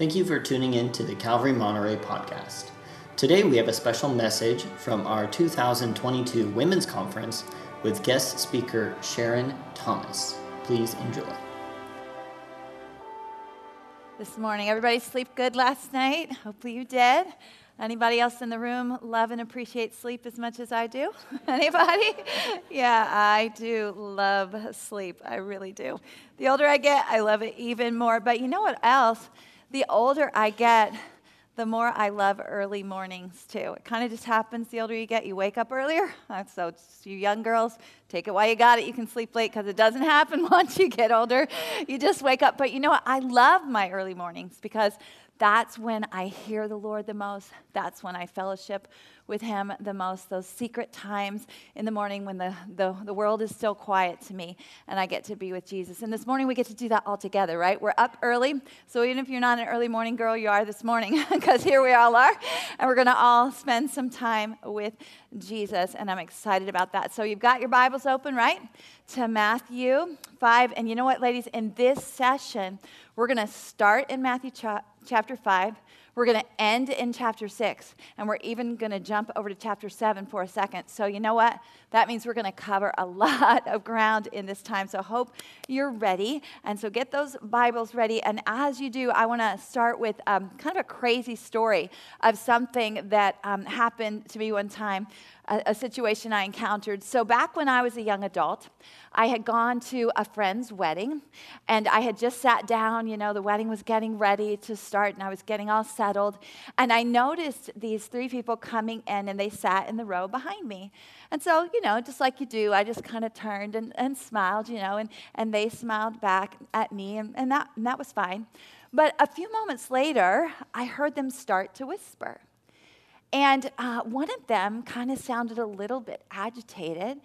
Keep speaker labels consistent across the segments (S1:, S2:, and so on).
S1: Thank you for tuning in to the Calvary Monterey podcast. Today we have a special message from our 2022 Women's Conference with guest speaker Sharon Thomas. Please enjoy.
S2: This morning, everybody sleep good last night? Hopefully you did. Anybody else in the room love and appreciate sleep as much as I do? Anybody? yeah, I do love sleep. I really do. The older I get, I love it even more. But you know what else? The older I get, the more I love early mornings too. It kind of just happens the older you get, you wake up earlier. So, you young girls, take it while you got it. You can sleep late because it doesn't happen once you get older. You just wake up. But you know what? I love my early mornings because that's when I hear the Lord the most. That's when I fellowship with Him the most. Those secret times in the morning when the, the, the world is still quiet to me and I get to be with Jesus. And this morning we get to do that all together, right? We're up early. So even if you're not an early morning girl, you are this morning because here we all are. And we're going to all spend some time with Jesus. And I'm excited about that. So you've got your Bibles open, right? To Matthew 5. And you know what, ladies? In this session, we're going to start in Matthew chapter 5. We're going to end in chapter 6, and we're even going to jump over to chapter 7 for a second. So, you know what? That means we're going to cover a lot of ground in this time. So, hope you're ready. And so, get those Bibles ready. And as you do, I want to start with um, kind of a crazy story of something that um, happened to me one time a, a situation I encountered. So, back when I was a young adult, I had gone to a friend's wedding and I had just sat down. You know, the wedding was getting ready to start and I was getting all settled. And I noticed these three people coming in and they sat in the row behind me. And so, you know, just like you do, I just kind of turned and, and smiled, you know, and, and they smiled back at me, and, and, that, and that was fine. But a few moments later, I heard them start to whisper. And uh, one of them kind of sounded a little bit agitated.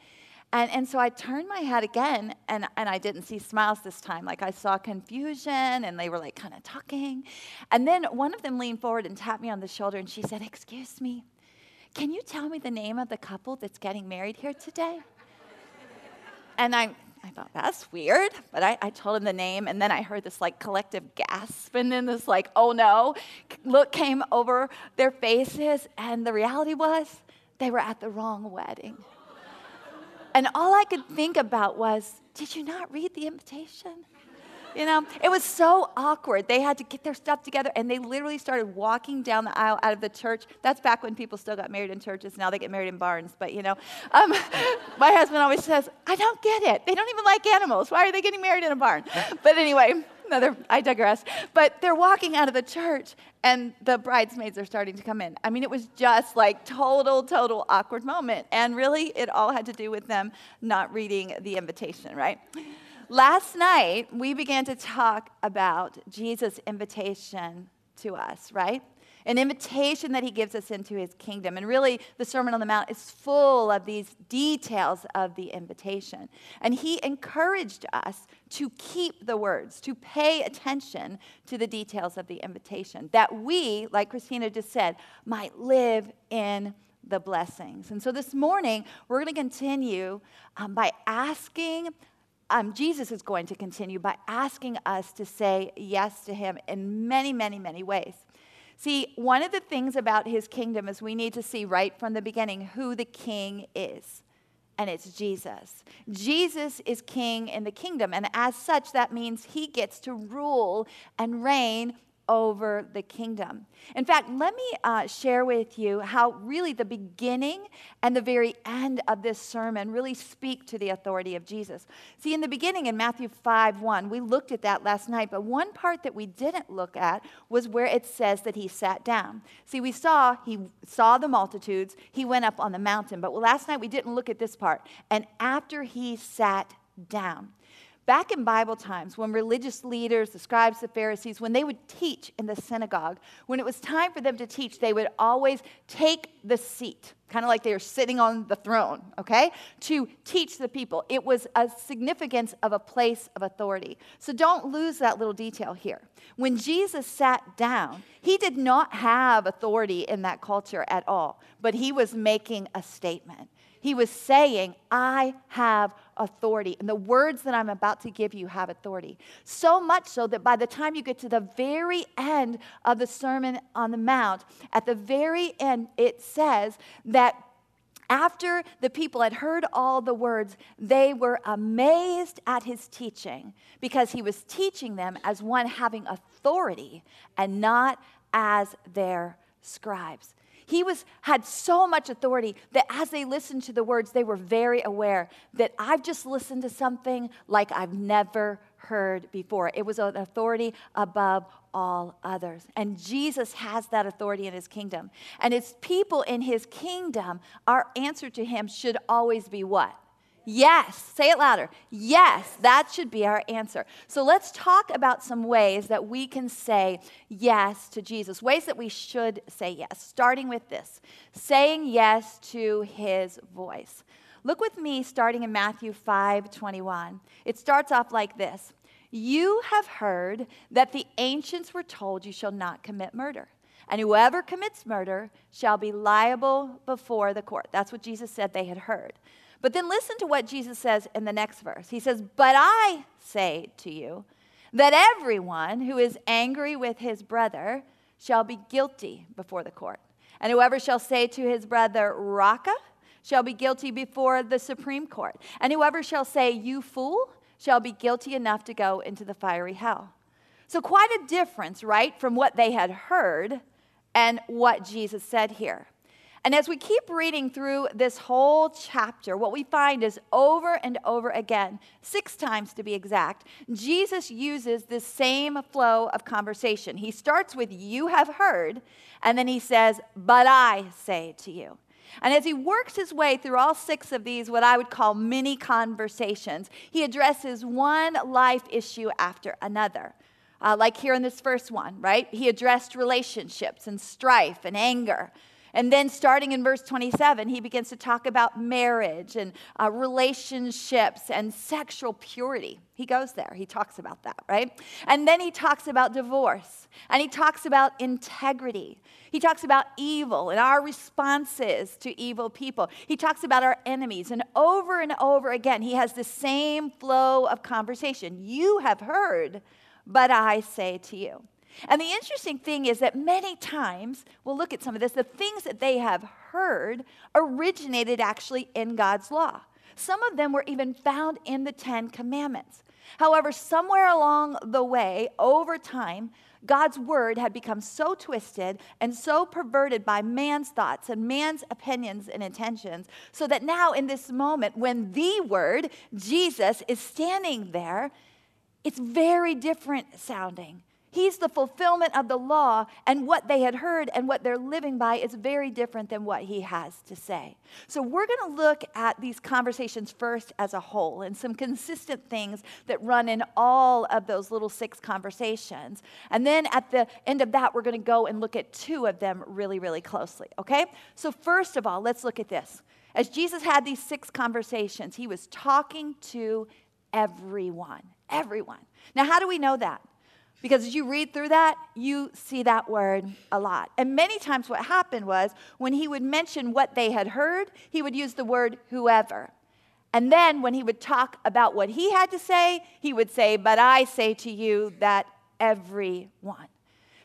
S2: And, and so I turned my head again, and, and I didn't see smiles this time. Like I saw confusion, and they were like kind of talking. And then one of them leaned forward and tapped me on the shoulder, and she said, Excuse me, can you tell me the name of the couple that's getting married here today? and I, I thought, that's weird. But I, I told him the name, and then I heard this like collective gasp, and then this like, oh no, look came over their faces. And the reality was they were at the wrong wedding. and all I could think about was, did you not read the invitation? You know, it was so awkward. They had to get their stuff together and they literally started walking down the aisle out of the church. That's back when people still got married in churches. Now they get married in barns. But, you know, um, my husband always says, I don't get it. They don't even like animals. Why are they getting married in a barn? But anyway, another, I digress. But they're walking out of the church and the bridesmaids are starting to come in. I mean, it was just like total, total awkward moment. And really, it all had to do with them not reading the invitation, right? Last night, we began to talk about Jesus' invitation to us, right? An invitation that he gives us into his kingdom. And really, the Sermon on the Mount is full of these details of the invitation. And he encouraged us to keep the words, to pay attention to the details of the invitation, that we, like Christina just said, might live in the blessings. And so this morning, we're going to continue um, by asking um, Jesus is going to continue by asking us to say yes to him in many, many, many ways. See, one of the things about his kingdom is we need to see right from the beginning who the king is. And it's Jesus. Jesus is king in the kingdom. And as such, that means he gets to rule and reign over the kingdom. In fact, let me uh, share with you how really the beginning and the very end of this sermon really speak to the authority of Jesus. See, in the beginning in Matthew 5 1, we looked at that last night, but one part that we didn't look at was where it says that he sat down. See, we saw he saw the multitudes, he went up on the mountain, but last night we didn't look at this part. And after he sat down, Back in Bible times, when religious leaders, the scribes, the Pharisees, when they would teach in the synagogue, when it was time for them to teach, they would always take the seat, kind of like they were sitting on the throne, okay, to teach the people. It was a significance of a place of authority. So don't lose that little detail here. When Jesus sat down, he did not have authority in that culture at all, but he was making a statement. He was saying, I have authority. And the words that I'm about to give you have authority. So much so that by the time you get to the very end of the Sermon on the Mount, at the very end, it says that after the people had heard all the words, they were amazed at his teaching because he was teaching them as one having authority and not as their scribes. He was, had so much authority that as they listened to the words, they were very aware that I've just listened to something like I've never heard before. It was an authority above all others. And Jesus has that authority in his kingdom. And his people in his kingdom, our answer to him should always be what? Yes. Say it louder. Yes, that should be our answer. So let's talk about some ways that we can say yes to Jesus, ways that we should say yes, starting with this saying yes to his voice. Look with me starting in Matthew 5 21. It starts off like this You have heard that the ancients were told you shall not commit murder. And whoever commits murder shall be liable before the court. That's what Jesus said they had heard. But then listen to what Jesus says in the next verse. He says, But I say to you that everyone who is angry with his brother shall be guilty before the court. And whoever shall say to his brother, Raca, shall be guilty before the Supreme Court. And whoever shall say, You fool, shall be guilty enough to go into the fiery hell. So, quite a difference, right, from what they had heard and what Jesus said here. And as we keep reading through this whole chapter, what we find is over and over again, six times to be exact, Jesus uses this same flow of conversation. He starts with, You have heard, and then he says, But I say to you. And as he works his way through all six of these, what I would call mini conversations, he addresses one life issue after another. Uh, like here in this first one, right? He addressed relationships and strife and anger. And then, starting in verse 27, he begins to talk about marriage and uh, relationships and sexual purity. He goes there, he talks about that, right? And then he talks about divorce and he talks about integrity. He talks about evil and our responses to evil people. He talks about our enemies. And over and over again, he has the same flow of conversation. You have heard, but I say to you. And the interesting thing is that many times, we'll look at some of this, the things that they have heard originated actually in God's law. Some of them were even found in the Ten Commandments. However, somewhere along the way, over time, God's word had become so twisted and so perverted by man's thoughts and man's opinions and intentions, so that now, in this moment, when the word, Jesus, is standing there, it's very different sounding. He's the fulfillment of the law, and what they had heard and what they're living by is very different than what he has to say. So, we're going to look at these conversations first as a whole and some consistent things that run in all of those little six conversations. And then at the end of that, we're going to go and look at two of them really, really closely, okay? So, first of all, let's look at this. As Jesus had these six conversations, he was talking to everyone. Everyone. Now, how do we know that? Because as you read through that, you see that word a lot. And many times, what happened was when he would mention what they had heard, he would use the word whoever. And then when he would talk about what he had to say, he would say, But I say to you that everyone.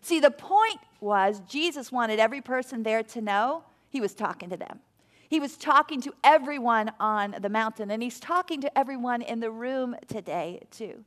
S2: See, the point was Jesus wanted every person there to know he was talking to them. He was talking to everyone on the mountain, and he's talking to everyone in the room today, too.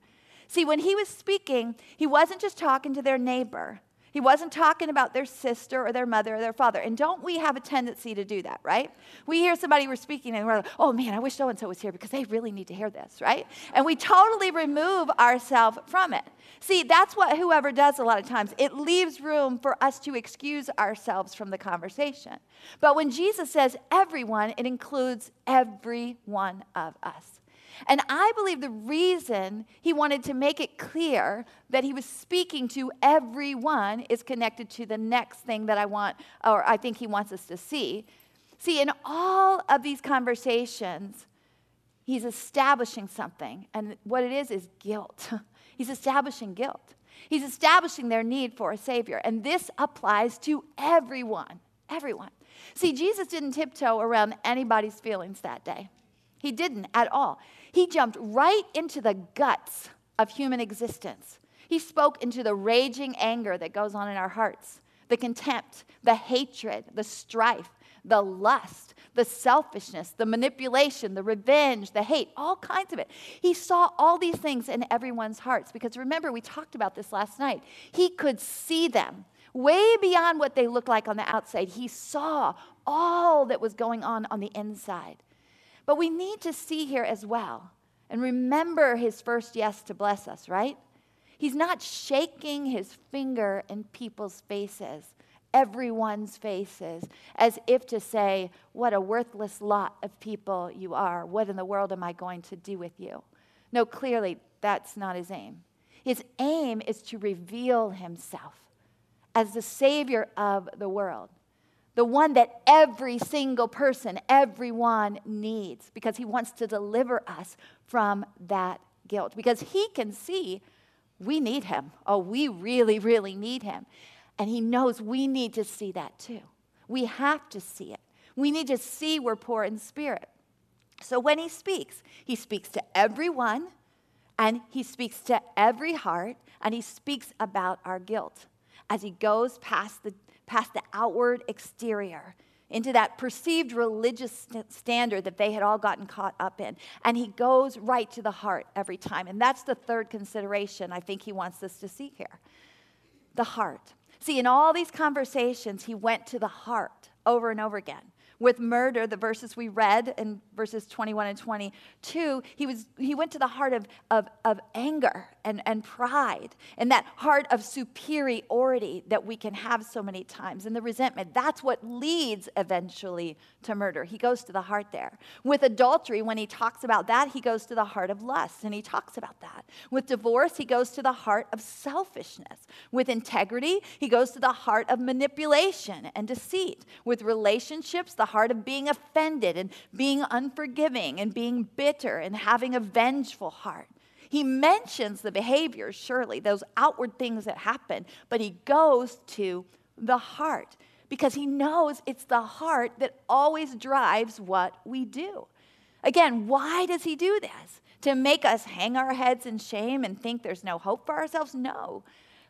S2: See, when he was speaking, he wasn't just talking to their neighbor. He wasn't talking about their sister or their mother or their father. And don't we have a tendency to do that, right? We hear somebody we're speaking and we're like, oh man, I wish so and so was here because they really need to hear this, right? And we totally remove ourselves from it. See, that's what whoever does a lot of times. It leaves room for us to excuse ourselves from the conversation. But when Jesus says everyone, it includes every one of us. And I believe the reason he wanted to make it clear that he was speaking to everyone is connected to the next thing that I want, or I think he wants us to see. See, in all of these conversations, he's establishing something. And what it is is guilt. he's establishing guilt. He's establishing their need for a Savior. And this applies to everyone. Everyone. See, Jesus didn't tiptoe around anybody's feelings that day. He didn't at all. He jumped right into the guts of human existence. He spoke into the raging anger that goes on in our hearts, the contempt, the hatred, the strife, the lust, the selfishness, the manipulation, the revenge, the hate, all kinds of it. He saw all these things in everyone's hearts because remember, we talked about this last night. He could see them way beyond what they looked like on the outside. He saw all that was going on on the inside. But we need to see here as well and remember his first yes to bless us, right? He's not shaking his finger in people's faces, everyone's faces, as if to say, What a worthless lot of people you are. What in the world am I going to do with you? No, clearly, that's not his aim. His aim is to reveal himself as the Savior of the world the one that every single person, everyone needs, because he wants to deliver us from that guilt. Because he can see we need him. Oh, we really, really need him. And he knows we need to see that too. We have to see it. We need to see we're poor in spirit. So when he speaks, he speaks to everyone, and he speaks to every heart, and he speaks about our guilt as he goes past the past the outward exterior into that perceived religious standard that they had all gotten caught up in. And he goes right to the heart every time. And that's the third consideration I think he wants us to see here the heart. See, in all these conversations, he went to the heart over and over again with murder, the verses we read in verses 21 and 22, he, was, he went to the heart of, of, of anger and, and pride and that heart of superiority that we can have so many times and the resentment. That's what leads eventually to murder. He goes to the heart there. With adultery, when he talks about that, he goes to the heart of lust and he talks about that. With divorce, he goes to the heart of selfishness. With integrity, he goes to the heart of manipulation and deceit. With relationships, the heart of being offended and being unforgiving and being bitter and having a vengeful heart. He mentions the behaviors, surely, those outward things that happen, but he goes to the heart because he knows it's the heart that always drives what we do. Again, why does he do this? To make us hang our heads in shame and think there's no hope for ourselves? No.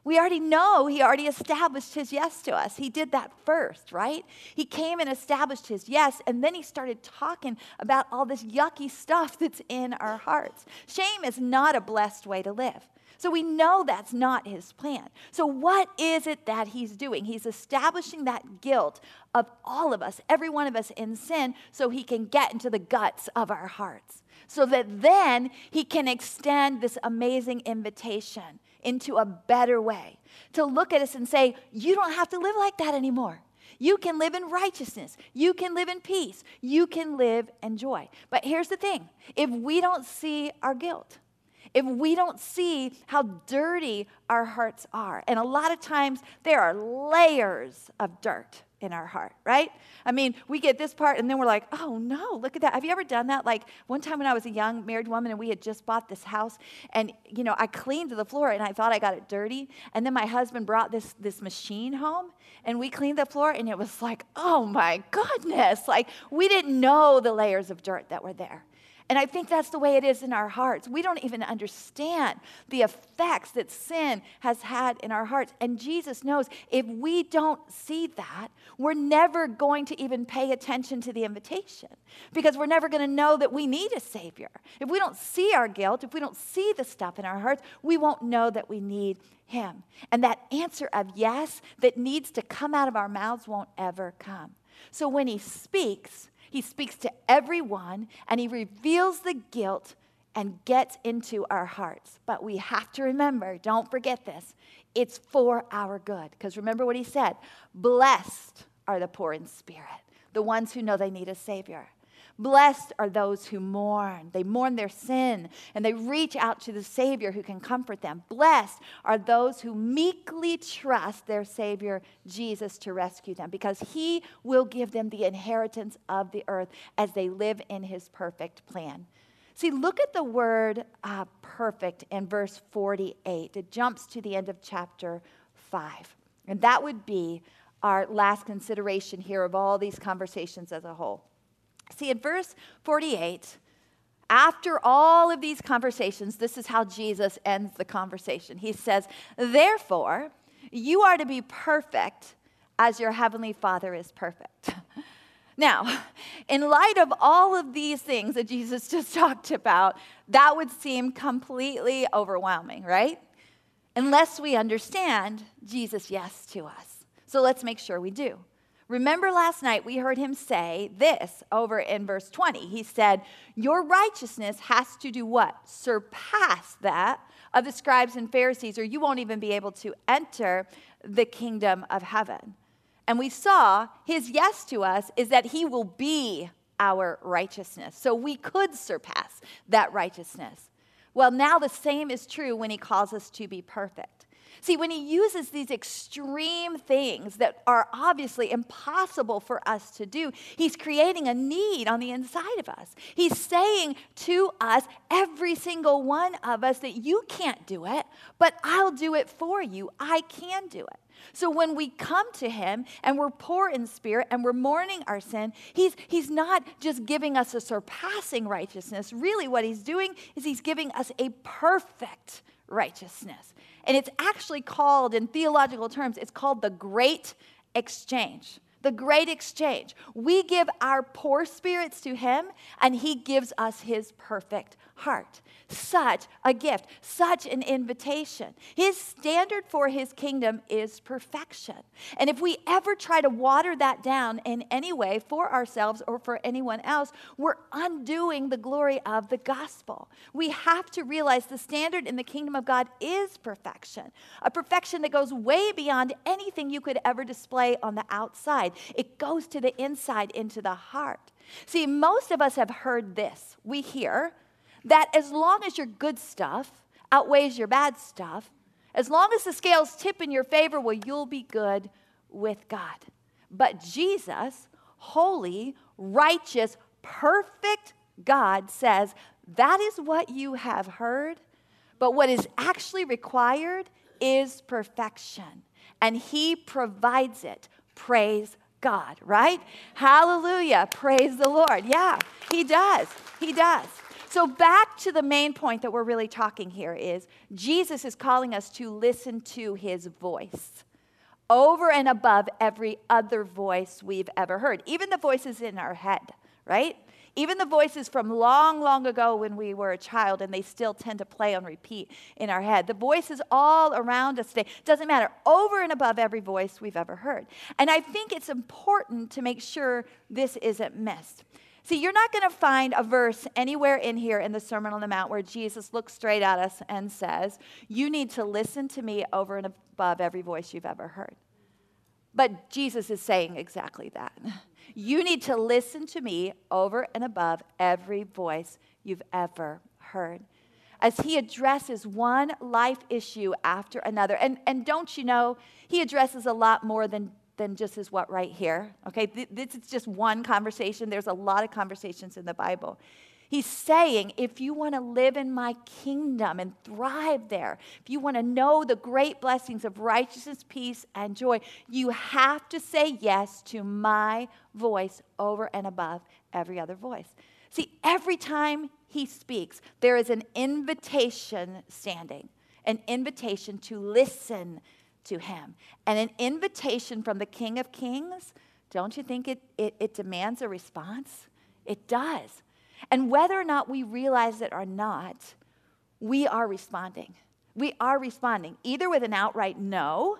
S2: We already know he already established his yes to us. He did that first, right? He came and established his yes, and then he started talking about all this yucky stuff that's in our hearts. Shame is not a blessed way to live. So we know that's not his plan. So, what is it that he's doing? He's establishing that guilt of all of us, every one of us in sin, so he can get into the guts of our hearts. So that then he can extend this amazing invitation into a better way. To look at us and say, you don't have to live like that anymore. You can live in righteousness. You can live in peace. You can live in joy. But here's the thing if we don't see our guilt, if we don't see how dirty our hearts are, and a lot of times there are layers of dirt in our heart, right? I mean, we get this part and then we're like, oh no, look at that. Have you ever done that? Like one time when I was a young married woman and we had just bought this house and, you know, I cleaned the floor and I thought I got it dirty. And then my husband brought this, this machine home and we cleaned the floor and it was like, oh my goodness. Like we didn't know the layers of dirt that were there. And I think that's the way it is in our hearts. We don't even understand the effects that sin has had in our hearts. And Jesus knows if we don't see that, we're never going to even pay attention to the invitation because we're never going to know that we need a Savior. If we don't see our guilt, if we don't see the stuff in our hearts, we won't know that we need Him. And that answer of yes that needs to come out of our mouths won't ever come. So when He speaks, he speaks to everyone and he reveals the guilt and gets into our hearts. But we have to remember, don't forget this, it's for our good. Because remember what he said Blessed are the poor in spirit, the ones who know they need a Savior. Blessed are those who mourn. They mourn their sin and they reach out to the Savior who can comfort them. Blessed are those who meekly trust their Savior, Jesus, to rescue them because He will give them the inheritance of the earth as they live in His perfect plan. See, look at the word uh, perfect in verse 48. It jumps to the end of chapter 5. And that would be our last consideration here of all these conversations as a whole. See, in verse 48, after all of these conversations, this is how Jesus ends the conversation. He says, Therefore, you are to be perfect as your heavenly Father is perfect. Now, in light of all of these things that Jesus just talked about, that would seem completely overwhelming, right? Unless we understand Jesus' yes to us. So let's make sure we do. Remember last night we heard him say this over in verse 20. He said, Your righteousness has to do what? Surpass that of the scribes and Pharisees, or you won't even be able to enter the kingdom of heaven. And we saw his yes to us is that he will be our righteousness. So we could surpass that righteousness. Well, now the same is true when he calls us to be perfect. See, when he uses these extreme things that are obviously impossible for us to do, he's creating a need on the inside of us. He's saying to us, every single one of us, that you can't do it, but I'll do it for you. I can do it. So when we come to him and we're poor in spirit and we're mourning our sin, he's, he's not just giving us a surpassing righteousness. Really, what he's doing is he's giving us a perfect righteousness. And it's actually called, in theological terms, it's called the great exchange. The great exchange. We give our poor spirits to him, and he gives us his perfect heart. Such a gift, such an invitation. His standard for his kingdom is perfection. And if we ever try to water that down in any way for ourselves or for anyone else, we're undoing the glory of the gospel. We have to realize the standard in the kingdom of God is perfection, a perfection that goes way beyond anything you could ever display on the outside. It goes to the inside, into the heart. See, most of us have heard this. We hear, that as long as your good stuff outweighs your bad stuff, as long as the scales tip in your favor, well, you'll be good with God. But Jesus, holy, righteous, perfect God, says, That is what you have heard, but what is actually required is perfection. And He provides it. Praise God, right? Hallelujah. Praise the Lord. Yeah, He does. He does. So, back to the main point that we're really talking here is Jesus is calling us to listen to his voice over and above every other voice we've ever heard, even the voices in our head, right? Even the voices from long, long ago when we were a child, and they still tend to play on repeat in our head. The voices all around us today doesn't matter, over and above every voice we've ever heard. And I think it's important to make sure this isn't missed. See, you're not going to find a verse anywhere in here in the Sermon on the Mount where Jesus looks straight at us and says, You need to listen to me over and above every voice you've ever heard. But Jesus is saying exactly that. You need to listen to me over and above every voice you've ever heard. As he addresses one life issue after another. And, and don't you know, he addresses a lot more than than just is what right here. Okay, this is just one conversation. There's a lot of conversations in the Bible. He's saying, if you want to live in my kingdom and thrive there, if you want to know the great blessings of righteousness, peace, and joy, you have to say yes to my voice over and above every other voice. See, every time he speaks, there is an invitation standing, an invitation to listen to him. And an invitation from the King of Kings, don't you think it, it, it demands a response? It does. And whether or not we realize it or not, we are responding. We are responding either with an outright no,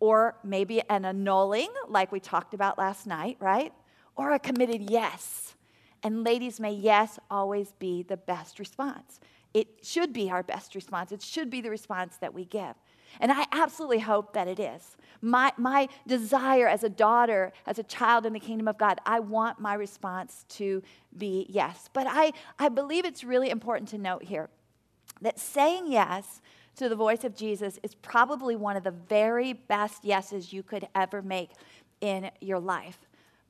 S2: or maybe an annulling, like we talked about last night, right? Or a committed yes. And ladies, may yes always be the best response. It should be our best response. It should be the response that we give. And I absolutely hope that it is. My, my desire as a daughter, as a child in the kingdom of God, I want my response to be yes. But I, I believe it's really important to note here that saying yes to the voice of Jesus is probably one of the very best yeses you could ever make in your life.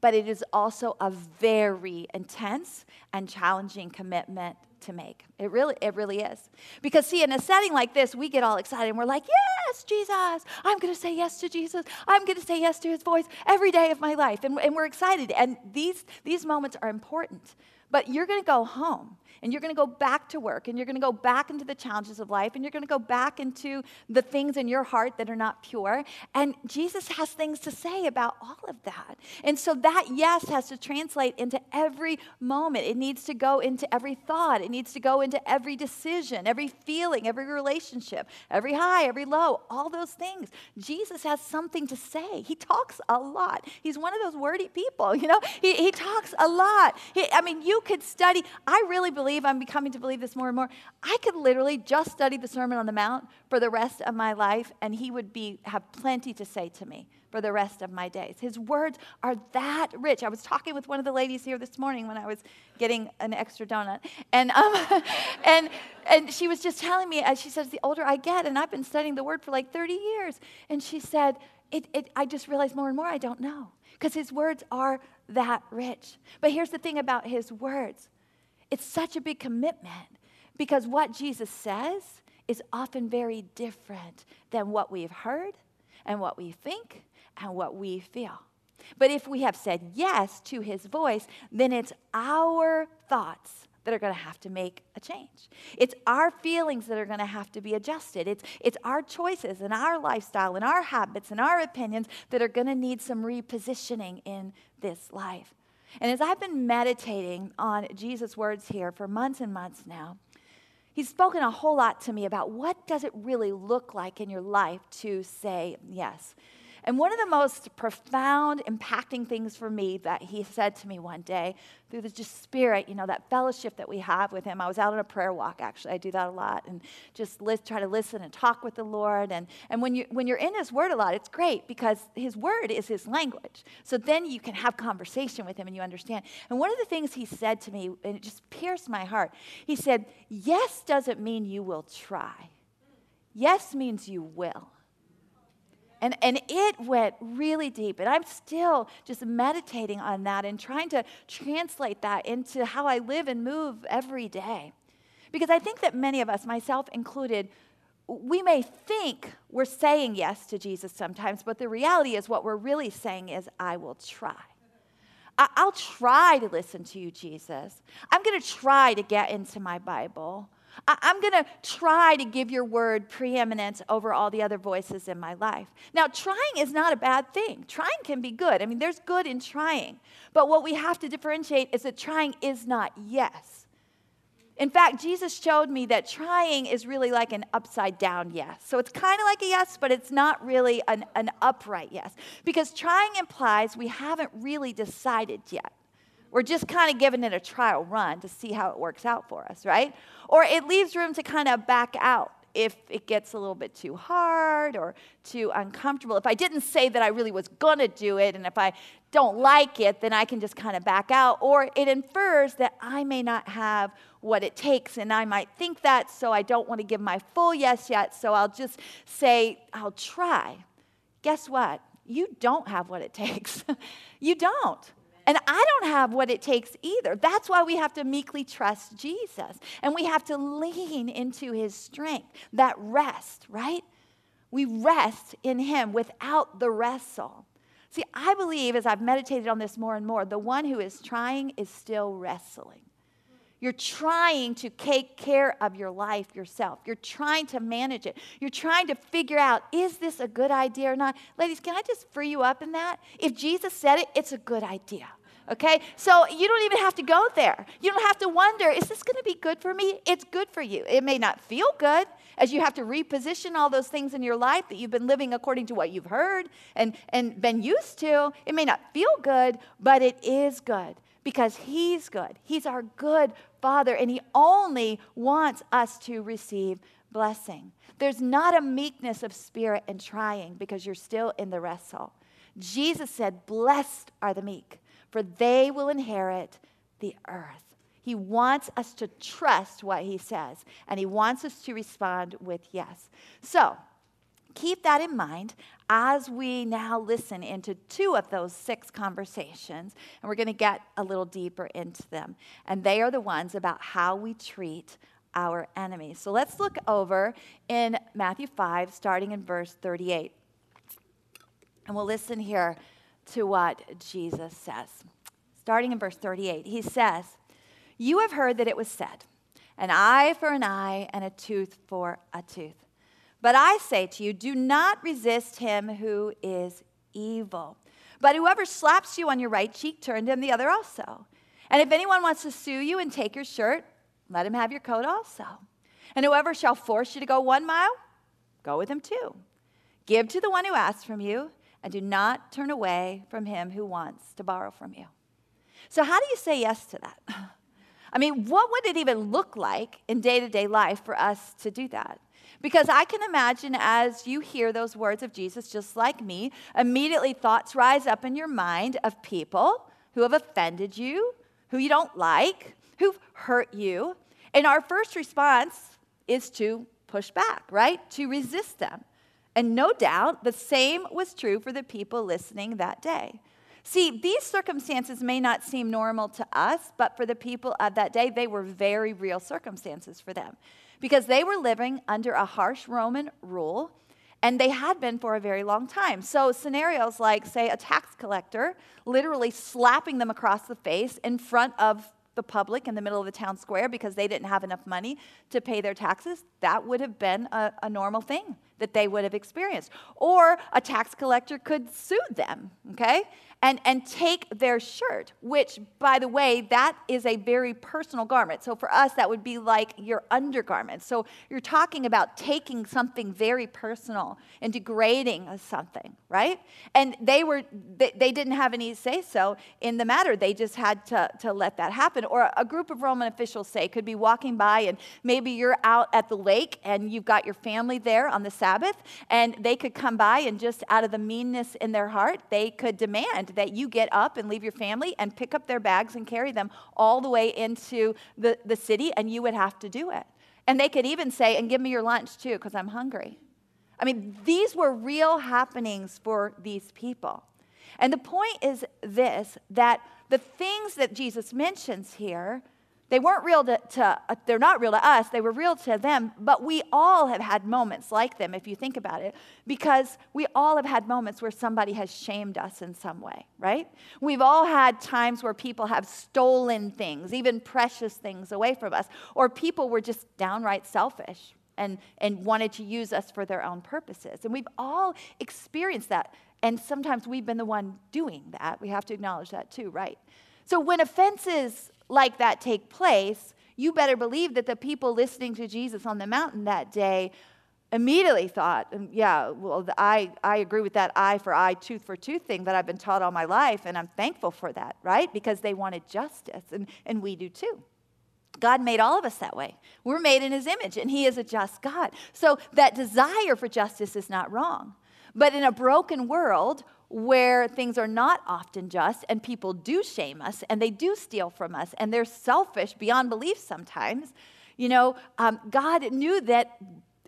S2: But it is also a very intense and challenging commitment to make. It really, it really is. Because see, in a setting like this, we get all excited and we're like, yes, Jesus, I'm to say yes to Jesus. I'm to say yes to his voice every day of my life. And, and we're excited. And these, these moments are important. But you're going to go home and you're going to go back to work and you're going to go back into the challenges of life and you're going to go back into the things in your heart that are not pure. And Jesus has things to say about all of that. And so that yes has to translate into every moment. It needs to go into every thought, it needs to go into every decision, every feeling, every relationship, every high, every low, all those things. Jesus has something to say. He talks a lot. He's one of those wordy people, you know? He, he talks a lot. He, I mean, you could study. I really believe I'm becoming to believe this more and more. I could literally just study the Sermon on the Mount for the rest of my life, and he would be, have plenty to say to me for the rest of my days. His words are that rich. I was talking with one of the ladies here this morning when I was getting an extra donut, and um, and and she was just telling me, as she says, the older I get, and I've been studying the Word for like 30 years, and she said, it, it, I just realize more and more I don't know because his words are that rich. But here's the thing about his words it's such a big commitment because what Jesus says is often very different than what we've heard and what we think and what we feel. But if we have said yes to his voice, then it's our thoughts that are going to have to make a change. It's our feelings that are going to have to be adjusted. It's, it's our choices and our lifestyle and our habits and our opinions that are going to need some repositioning in this life. And as I've been meditating on Jesus' words here for months and months now, he's spoken a whole lot to me about what does it really look like in your life to say yes. And one of the most profound, impacting things for me that he said to me one day through the just spirit, you know, that fellowship that we have with him. I was out on a prayer walk, actually. I do that a lot and just try to listen and talk with the Lord. And, and when, you, when you're in his word a lot, it's great because his word is his language. So then you can have conversation with him and you understand. And one of the things he said to me, and it just pierced my heart, he said, Yes doesn't mean you will try, yes means you will. And, and it went really deep. And I'm still just meditating on that and trying to translate that into how I live and move every day. Because I think that many of us, myself included, we may think we're saying yes to Jesus sometimes, but the reality is what we're really saying is, I will try. I'll try to listen to you, Jesus. I'm going to try to get into my Bible. I'm going to try to give your word preeminence over all the other voices in my life. Now, trying is not a bad thing. Trying can be good. I mean, there's good in trying. But what we have to differentiate is that trying is not yes. In fact, Jesus showed me that trying is really like an upside down yes. So it's kind of like a yes, but it's not really an, an upright yes. Because trying implies we haven't really decided yet. We're just kind of giving it a trial run to see how it works out for us, right? Or it leaves room to kind of back out if it gets a little bit too hard or too uncomfortable. If I didn't say that I really was going to do it, and if I don't like it, then I can just kind of back out. Or it infers that I may not have what it takes, and I might think that, so I don't want to give my full yes yet, so I'll just say, I'll try. Guess what? You don't have what it takes. you don't. And I don't have what it takes either. That's why we have to meekly trust Jesus and we have to lean into his strength, that rest, right? We rest in him without the wrestle. See, I believe as I've meditated on this more and more, the one who is trying is still wrestling. You're trying to take care of your life yourself. You're trying to manage it. You're trying to figure out is this a good idea or not? Ladies, can I just free you up in that? If Jesus said it, it's a good idea. Okay? So you don't even have to go there. You don't have to wonder, is this going to be good for me? It's good for you. It may not feel good as you have to reposition all those things in your life that you've been living according to what you've heard and, and been used to. It may not feel good, but it is good because He's good. He's our good Father, and He only wants us to receive blessing. There's not a meekness of spirit in trying because you're still in the wrestle. Jesus said, Blessed are the meek, for they will inherit the earth. He wants us to trust what He says, and He wants us to respond with yes. So, keep that in mind as we now listen into two of those six conversations, and we're going to get a little deeper into them. And they are the ones about how we treat our enemies. So let's look over in Matthew 5, starting in verse 38. And we'll listen here to what Jesus says. Starting in verse 38, he says, You have heard that it was said, an eye for an eye and a tooth for a tooth. But I say to you, do not resist him who is evil. But whoever slaps you on your right cheek, turn to him the other also. And if anyone wants to sue you and take your shirt, let him have your coat also. And whoever shall force you to go one mile, go with him two. Give to the one who asks from you, and do not turn away from him who wants to borrow from you. So, how do you say yes to that? I mean, what would it even look like in day to day life for us to do that? Because I can imagine as you hear those words of Jesus, just like me, immediately thoughts rise up in your mind of people who have offended you, who you don't like, who've hurt you. And our first response is to push back, right? To resist them. And no doubt the same was true for the people listening that day. See, these circumstances may not seem normal to us, but for the people of that day, they were very real circumstances for them because they were living under a harsh Roman rule and they had been for a very long time. So, scenarios like, say, a tax collector literally slapping them across the face in front of the public in the middle of the town square because they didn't have enough money to pay their taxes, that would have been a, a, normal thing that they would have experienced. Or a tax collector could sue them, okay? And, and take their shirt, which, by the way, that is a very personal garment. So for us, that would be like your undergarment. So you're talking about taking something very personal and degrading something, right? And they were they, they didn't have any say so in the matter. They just had to, to let that happen. Or a group of Roman officials, say, could be walking by and maybe you're out at the lake and you've got your family there on the Sabbath, and they could come by and just out of the meanness in their heart, they could demand that you get up and leave your family and pick up their bags and carry them all the way into the, the city, and you would have to do it. And they could even say, and give me your lunch too, because I'm hungry. I mean, these were real happenings for these people. And the point is this that the things that Jesus mentions here they weren't real to, to uh, they're not real to us, they were real to them, but we all have had moments like them, if you think about it, because we all have had moments where somebody has shamed us in some way, right? We've all had times where people have stolen things, even precious things away from us, or people were just downright selfish and, and wanted to use us for their own purposes. And we've all experienced that. And sometimes we've been the one doing that. We have to acknowledge that too, right? So when offenses like that take place, you better believe that the people listening to Jesus on the mountain that day immediately thought, um, yeah, well, I, I agree with that eye for eye, tooth for tooth thing that I've been taught all my life, and I'm thankful for that, right? Because they wanted justice, and, and we do too. God made all of us that way. We're made in His image, and He is a just God. So that desire for justice is not wrong. But in a broken world where things are not often just and people do shame us and they do steal from us and they're selfish beyond belief sometimes, you know, um, God knew that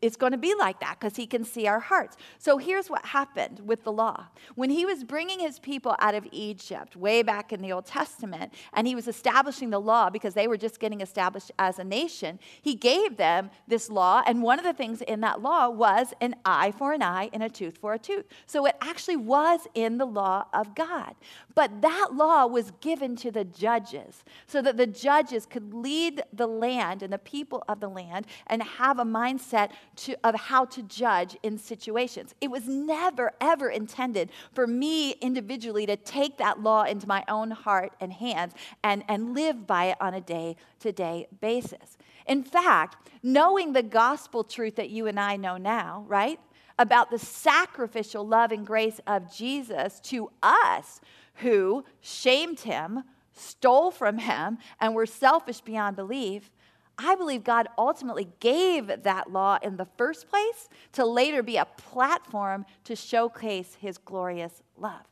S2: it's going to be like that because he can see our hearts. So here's what happened with the law. When he was bringing his people out of Egypt, way back in the Old Testament, and he was establishing the law because they were just getting established as a nation, he gave them this law. And one of the things in that law was an eye for an eye and a tooth for a tooth. So it actually was in the law of God. But that law was given to the judges so that the judges could lead the land and the people of the land and have a mindset to, of how to judge in situations. It was never, ever intended for me individually to take that law into my own heart and hands and, and live by it on a day to day basis. In fact, knowing the gospel truth that you and I know now, right? About the sacrificial love and grace of Jesus to us who shamed him, stole from him, and were selfish beyond belief, I believe God ultimately gave that law in the first place to later be a platform to showcase his glorious love.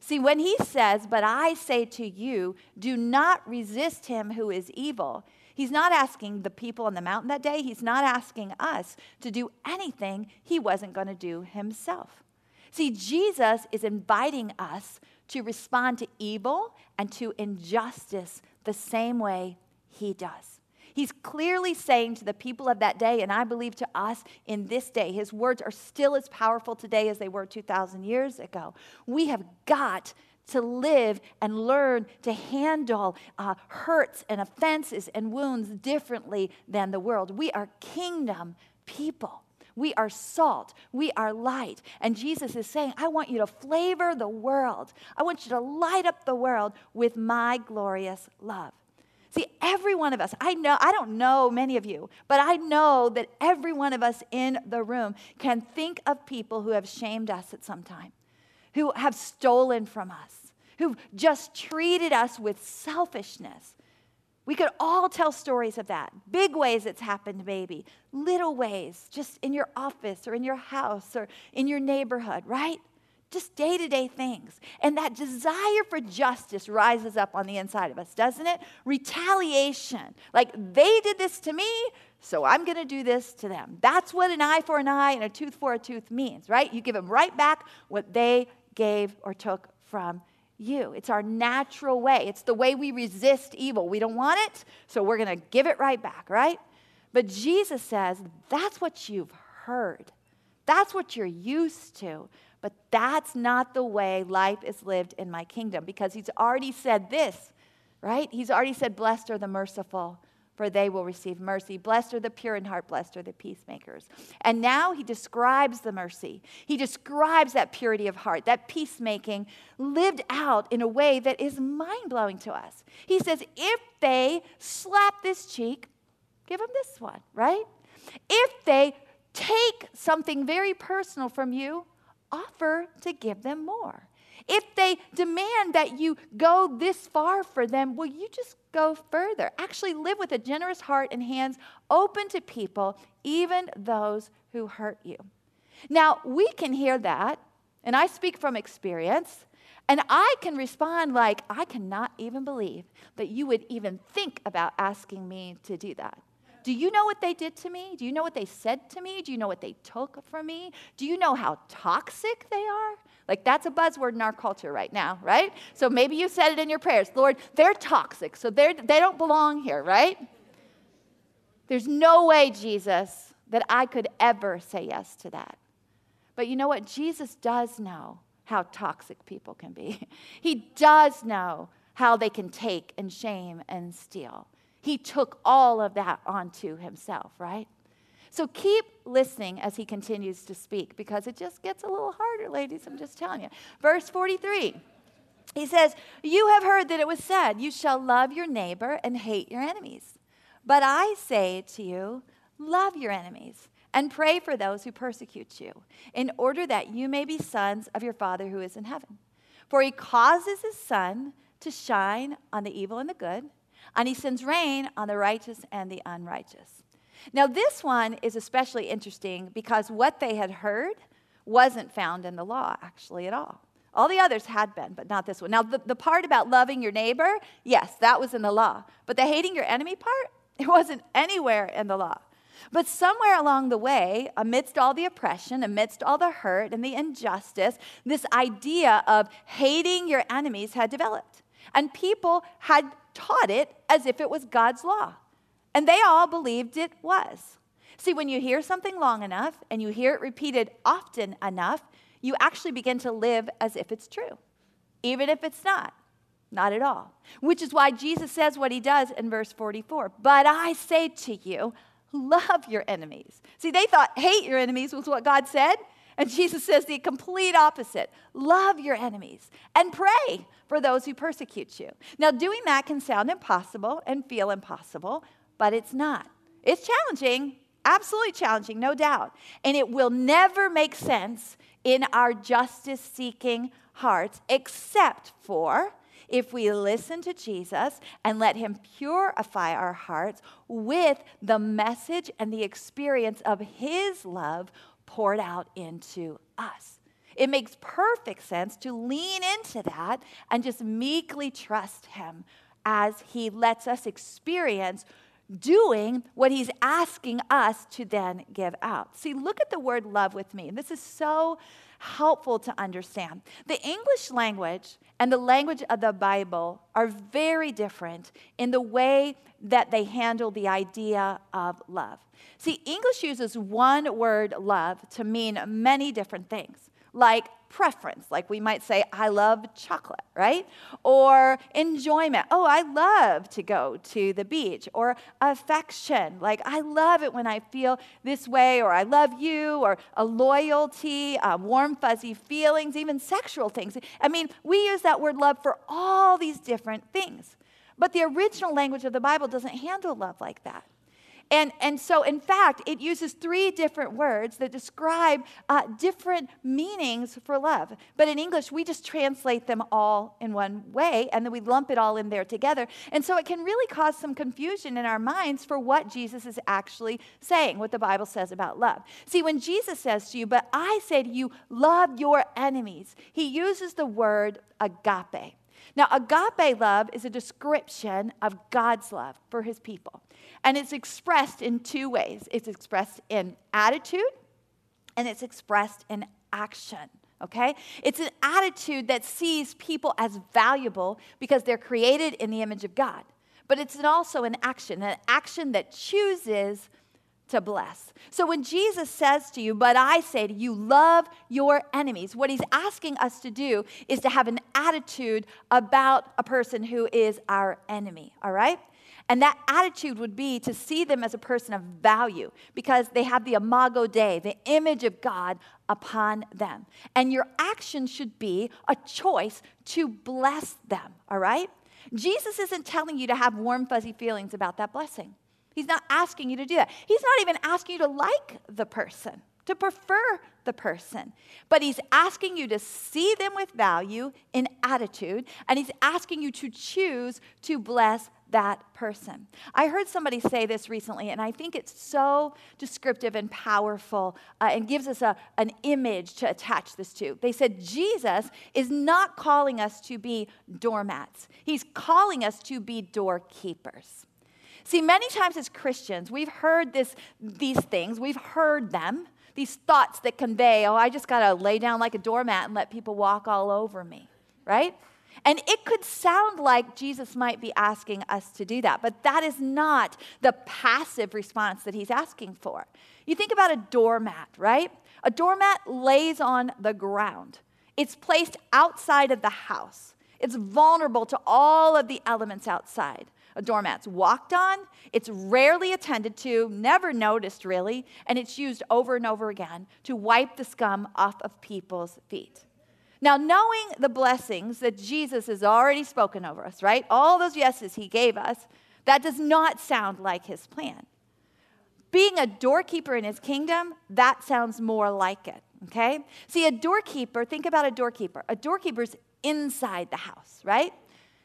S2: See, when he says, But I say to you, do not resist him who is evil, He's not asking the people on the mountain that day, he's not asking us to do anything he wasn't going to do himself. See, Jesus is inviting us to respond to evil and to injustice the same way he does. He's clearly saying to the people of that day, and I believe to us in this day, his words are still as powerful today as they were 2,000 years ago. We have got to live and learn to handle uh, hurts and offenses and wounds differently than the world. We are kingdom people. We are salt. We are light. And Jesus is saying, I want you to flavor the world. I want you to light up the world with my glorious love. See, every one of us, I know, I don't know many of you, but I know that every one of us in the room can think of people who have shamed us at some time who have stolen from us, who've just treated us with selfishness. We could all tell stories of that. Big ways it's happened, maybe. Little ways, just in your office or in your house or in your neighborhood, right? Just day to day things. And that desire for justice rises up on the inside of us, doesn't it? Retaliation. Like they did this to me, so I'm going to do this to them. That's what an eye for an eye and a tooth for a tooth means, right? You give them right back what they gave or took from you. It's our natural way. It's the way we resist evil. We don't want it, so we're going to give it right back, right? But Jesus says that's what you've heard. That's what you're used to. But that's not the way life is lived in my kingdom because he's already said this, right? He's already said, Blessed are the merciful, for they will receive mercy. Blessed are the pure in heart, blessed are the peacemakers. And now he describes the mercy. He describes that purity of heart, that peacemaking lived out in a way that is mind blowing to us. He says, if they slap this cheek, give them this one, right? If they take something very personal from you, offer to give them more. If they demand that you go this far for them, will you just go further? Actually, live with a generous heart and hands open to people, even those who hurt you. Now, we can hear that, and I speak from experience. And I can respond like, I cannot even believe that you would even think about asking me to do that. Do you know what they did to me? Do you know what they said to me? Do you know what they took from me? Do you know how toxic they are? Like, that's a buzzword in our culture right now, right? So maybe you said it in your prayers Lord, they're toxic, so they're, they don't belong here, right? There's no way, Jesus, that I could ever say yes to that. But you know what? Jesus does know how toxic people can be. He does know how they can take and shame and steal. He took all of that onto himself, right? So keep listening as he continues to speak because it just gets a little harder, ladies. I'm just telling you. Verse 43. He says, You have heard that it was said, You shall love your neighbor and hate your enemies. But I say to you, love your enemies and pray for those who persecute you, in order that you may be sons of your Father who is in heaven. For he causes his sun to shine on the evil and the good, and he sends rain on the righteous and the unrighteous. Now, this one is especially interesting because what they had heard wasn't found in the law, actually, at all. All the others had been, but not this one. Now, the, the part about loving your neighbor, yes, that was in the law. But the hating your enemy part, it wasn't anywhere in the law. But somewhere along the way, amidst all the oppression, amidst all the hurt and the injustice, this idea of hating your enemies had developed. And people had taught it as if it was God's law. And they all believed it was. See, when you hear something long enough and you hear it repeated often enough, you actually begin to live as if it's true, even if it's not. Not at all. Which is why Jesus says what he does in verse 44 But I say to you, love your enemies. See, they thought hate your enemies was what God said. And Jesus says the complete opposite love your enemies and pray for those who persecute you. Now, doing that can sound impossible and feel impossible, but it's not. It's challenging, absolutely challenging, no doubt. And it will never make sense in our justice seeking hearts except for if we listen to Jesus and let Him purify our hearts with the message and the experience of His love poured out into us. It makes perfect sense to lean into that and just meekly trust Him as He lets us experience doing what he's asking us to then give out. See, look at the word love with me. And this is so helpful to understand. The English language and the language of the Bible are very different in the way that they handle the idea of love. See, English uses one word love to mean many different things, like preference. Like we might say, I love chocolate, right? Or enjoyment. Oh, I love to go to the beach. Or affection. Like I love it when I feel this way, or I love you, or a loyalty, uh, warm, fuzzy feelings, even sexual things. I mean, we use that word love for all these different things. But the original language of the Bible doesn't handle love like that. And, and so, in fact, it uses three different words that describe uh, different meanings for love. But in English, we just translate them all in one way, and then we lump it all in there together. And so it can really cause some confusion in our minds for what Jesus is actually saying, what the Bible says about love. See, when Jesus says to you, But I say to you, love your enemies, he uses the word agape. Now, agape love is a description of God's love for his people. And it's expressed in two ways it's expressed in attitude and it's expressed in action. Okay? It's an attitude that sees people as valuable because they're created in the image of God. But it's also an action, an action that chooses to bless. So when Jesus says to you, but I say to you, love your enemies, what he's asking us to do is to have an attitude about a person who is our enemy, all right? And that attitude would be to see them as a person of value because they have the imago Dei, the image of God upon them. And your action should be a choice to bless them, all right? Jesus isn't telling you to have warm, fuzzy feelings about that blessing. He's not asking you to do that. He's not even asking you to like the person, to prefer the person. But he's asking you to see them with value in attitude, and he's asking you to choose to bless that person. I heard somebody say this recently, and I think it's so descriptive and powerful uh, and gives us a, an image to attach this to. They said, Jesus is not calling us to be doormats, he's calling us to be doorkeepers. See, many times as Christians, we've heard this, these things, we've heard them, these thoughts that convey, oh, I just got to lay down like a doormat and let people walk all over me, right? And it could sound like Jesus might be asking us to do that, but that is not the passive response that he's asking for. You think about a doormat, right? A doormat lays on the ground, it's placed outside of the house, it's vulnerable to all of the elements outside doormat's walked on, it's rarely attended to, never noticed really, and it's used over and over again to wipe the scum off of people's feet. Now, knowing the blessings that Jesus has already spoken over us, right? All those yeses he gave us, that does not sound like his plan. Being a doorkeeper in his kingdom, that sounds more like it, okay? See, a doorkeeper, think about a doorkeeper. A doorkeeper's inside the house, right?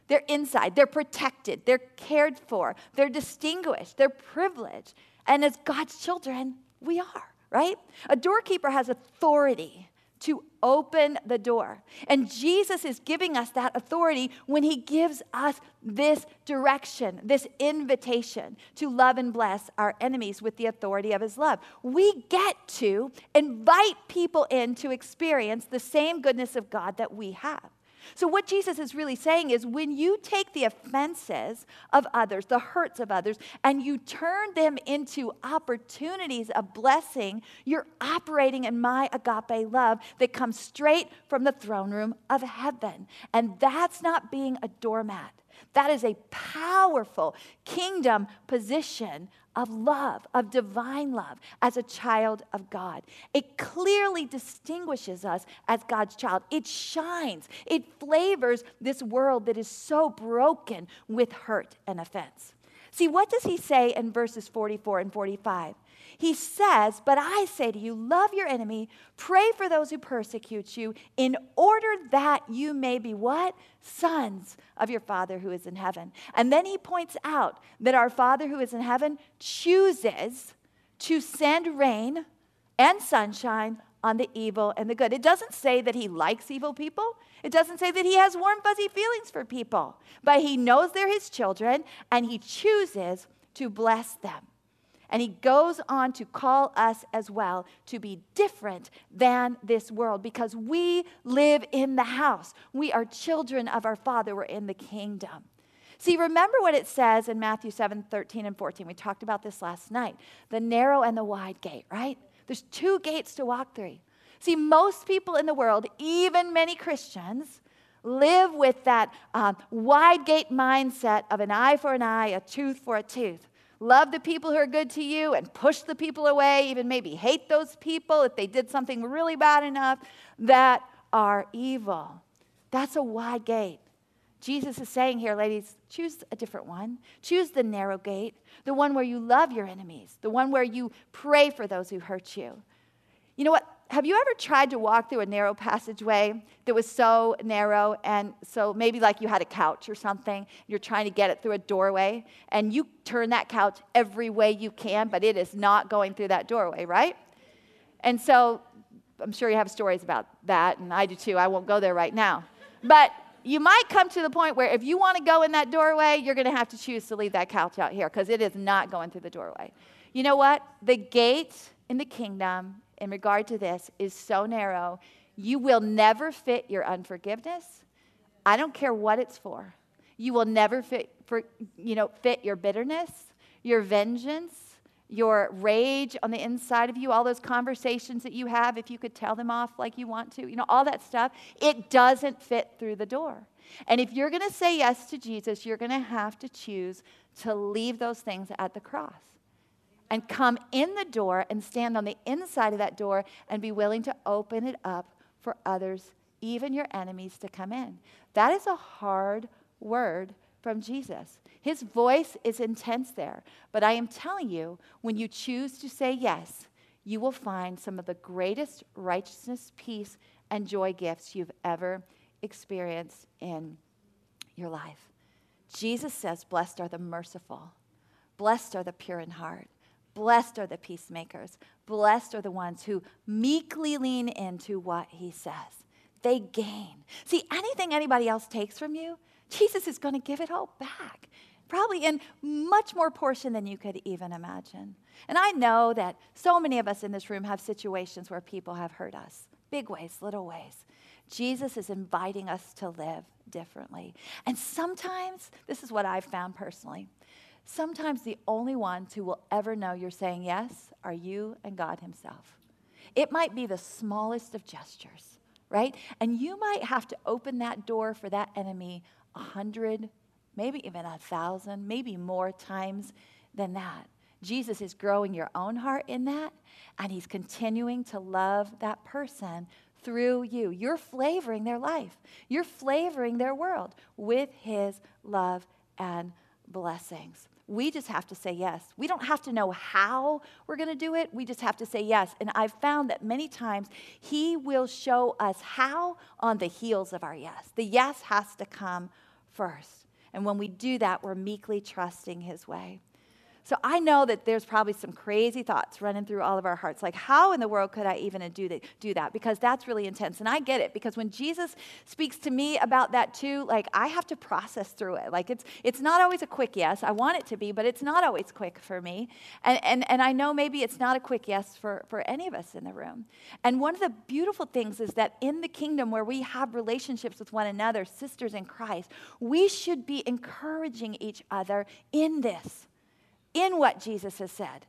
S2: They're inside, they're protected, they're cared for, they're distinguished, they're privileged. And as God's children, we are, right? A doorkeeper has authority to open the door. And Jesus is giving us that authority when he gives us this direction, this invitation to love and bless our enemies with the authority of his love. We get to invite people in to experience the same goodness of God that we have. So, what Jesus is really saying is when you take the offenses of others, the hurts of others, and you turn them into opportunities of blessing, you're operating in my agape love that comes straight from the throne room of heaven. And that's not being a doormat. That is a powerful kingdom position of love, of divine love, as a child of God. It clearly distinguishes us as God's child. It shines, it flavors this world that is so broken with hurt and offense. See, what does he say in verses 44 and 45? He says, But I say to you, love your enemy, pray for those who persecute you, in order that you may be what? Sons of your Father who is in heaven. And then he points out that our Father who is in heaven chooses to send rain and sunshine on the evil and the good. It doesn't say that he likes evil people. It doesn't say that he has warm, fuzzy feelings for people. But he knows they're his children and he chooses to bless them. And he goes on to call us as well to be different than this world because we live in the house. We are children of our Father, we're in the kingdom. See, remember what it says in Matthew 7 13 and 14. We talked about this last night the narrow and the wide gate, right? There's two gates to walk through. See, most people in the world, even many Christians, live with that um, wide gate mindset of an eye for an eye, a tooth for a tooth. Love the people who are good to you and push the people away, even maybe hate those people if they did something really bad enough that are evil. That's a wide gate. Jesus is saying here, ladies, choose a different one. Choose the narrow gate, the one where you love your enemies, the one where you pray for those who hurt you. You know what? Have you ever tried to walk through a narrow passageway that was so narrow and so maybe like you had a couch or something you're trying to get it through a doorway and you turn that couch every way you can but it is not going through that doorway right? And so i'm sure you have stories about that and i do too. I won't go there right now. But you might come to the point where if you want to go in that doorway you're going to have to choose to leave that couch out here because it is not going through the doorway. You know what? The gate in the kingdom in regard to this is so narrow, you will never fit your unforgiveness. I don't care what it's for. You will never fit, for, you know, fit your bitterness, your vengeance, your rage on the inside of you, all those conversations that you have, if you could tell them off like you want to, you know, all that stuff. It doesn't fit through the door. And if you're going to say yes to Jesus, you're going to have to choose to leave those things at the cross and come in the door and stand on the inside of that door and be willing to open it up for others, even your enemies, to come in. That is a hard word from Jesus. His voice is intense there. But I am telling you, when you choose to say yes, you will find some of the greatest righteousness, peace, and joy gifts you've ever experienced in your life. Jesus says, Blessed are the merciful, blessed are the pure in heart. Blessed are the peacemakers. Blessed are the ones who meekly lean into what he says. They gain. See, anything anybody else takes from you, Jesus is going to give it all back, probably in much more portion than you could even imagine. And I know that so many of us in this room have situations where people have hurt us big ways, little ways. Jesus is inviting us to live differently. And sometimes, this is what I've found personally Sometimes the only ones who will ever know you're saying yes are you and God Himself. It might be the smallest of gestures, right? And you might have to open that door for that enemy a hundred, maybe even a thousand, maybe more times than that. Jesus is growing your own heart in that, and He's continuing to love that person through you. You're flavoring their life, you're flavoring their world with His love and blessings. We just have to say yes. We don't have to know how we're going to do it. We just have to say yes. And I've found that many times He will show us how on the heels of our yes. The yes has to come first. And when we do that, we're meekly trusting His way. So I know that there's probably some crazy thoughts running through all of our hearts. Like, how in the world could I even do that? Because that's really intense. And I get it because when Jesus speaks to me about that too, like I have to process through it. Like it's it's not always a quick yes. I want it to be, but it's not always quick for me. And and, and I know maybe it's not a quick yes for, for any of us in the room. And one of the beautiful things is that in the kingdom where we have relationships with one another, sisters in Christ, we should be encouraging each other in this in what Jesus has said.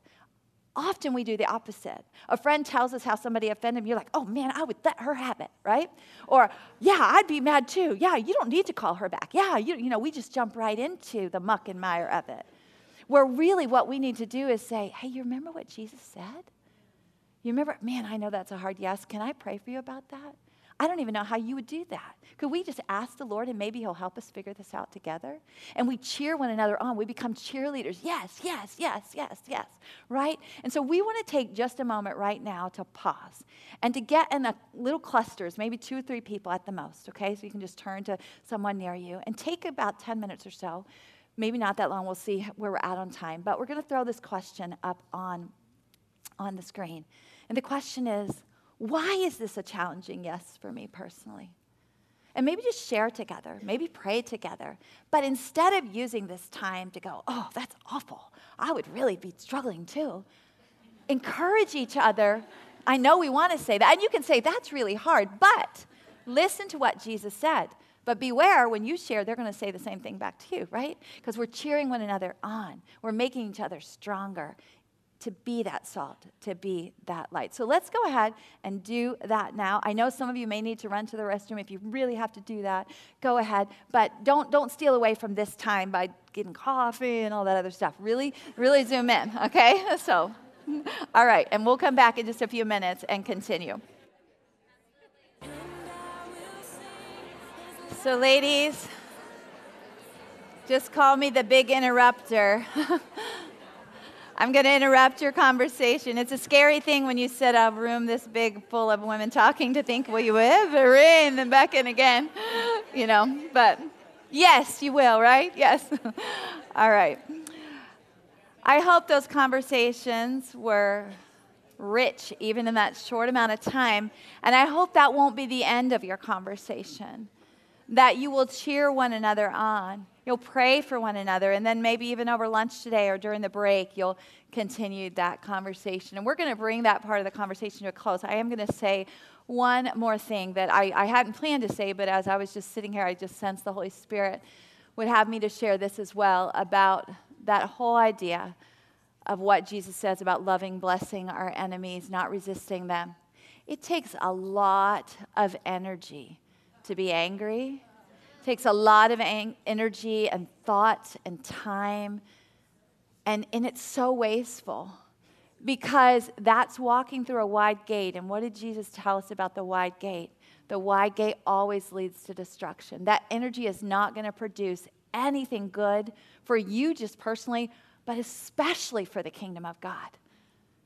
S2: Often we do the opposite. A friend tells us how somebody offended me. You're like, oh man, I would let her have it, right? Or, yeah, I'd be mad too. Yeah, you don't need to call her back. Yeah, you, you know, we just jump right into the muck and mire of it. Where really what we need to do is say, hey, you remember what Jesus said? You remember, man, I know that's a hard yes. Can I pray for you about that? I don't even know how you would do that. Could we just ask the Lord and maybe He'll help us figure this out together? And we cheer one another on. We become cheerleaders. Yes, yes, yes, yes, yes, right? And so we want to take just a moment right now to pause and to get in a little clusters, maybe two or three people at the most, okay? So you can just turn to someone near you and take about 10 minutes or so. Maybe not that long. We'll see where we're at on time. But we're going to throw this question up on, on the screen. And the question is, why is this a challenging yes for me personally? And maybe just share together, maybe pray together. But instead of using this time to go, oh, that's awful, I would really be struggling too, encourage each other. I know we want to say that. And you can say, that's really hard, but listen to what Jesus said. But beware when you share, they're going to say the same thing back to you, right? Because we're cheering one another on. We're making each other stronger to be that salt, to be that light. So let's go ahead and do that now. I know some of you may need to run to the restroom. If you really have to do that, go ahead. But don't, don't steal away from this time by getting coffee and all that other stuff. Really, really zoom in, okay? So, all right. And we'll come back in just a few minutes and continue. So, ladies, just call me the big interrupter. I'm going to interrupt your conversation. It's a scary thing when you sit a room this big full of women talking to think, will you ever in and back in again? You know, but yes, you will, right? Yes. All right. I hope those conversations were rich, even in that short amount of time. And I hope that won't be the end of your conversation, that you will cheer one another on You'll pray for one another, and then maybe even over lunch today or during the break, you'll continue that conversation. And we're going to bring that part of the conversation to a close. I am going to say one more thing that I, I hadn't planned to say, but as I was just sitting here, I just sensed the Holy Spirit would have me to share this as well about that whole idea of what Jesus says about loving, blessing our enemies, not resisting them. It takes a lot of energy to be angry takes a lot of energy and thought and time. And, and it's so wasteful because that's walking through a wide gate. And what did Jesus tell us about the wide gate? The wide gate always leads to destruction. That energy is not going to produce anything good for you just personally, but especially for the kingdom of God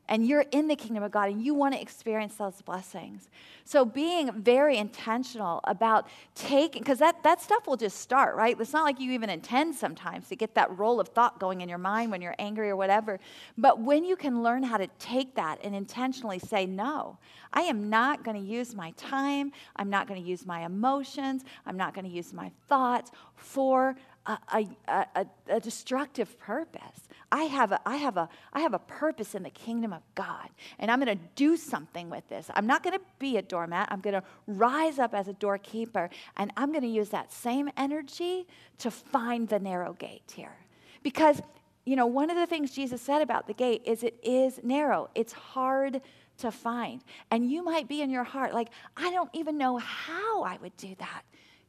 S2: and you're in the kingdom of God and you want to experience those blessings. So being very intentional about taking, because that, that stuff will just start, right? It's not like you even intend sometimes to get that roll of thought going in your mind when you're angry or whatever. But when you can learn how to take that and intentionally say, no, I am not going to use my time, I'm not going to use my emotions, I'm not going to use my thoughts for a, a, a, destructive purpose. I have, a, I, have a, I have a purpose in the kingdom of God, and I'm going to do something with this. I'm not going to be a doormat. I'm going to rise up as a doorkeeper, and I'm going to use that same energy to find the narrow gate here. Because, you know, one of the things Jesus said about the gate is it is narrow, it's hard to find. And you might be in your heart like, I don't even know how I would do that.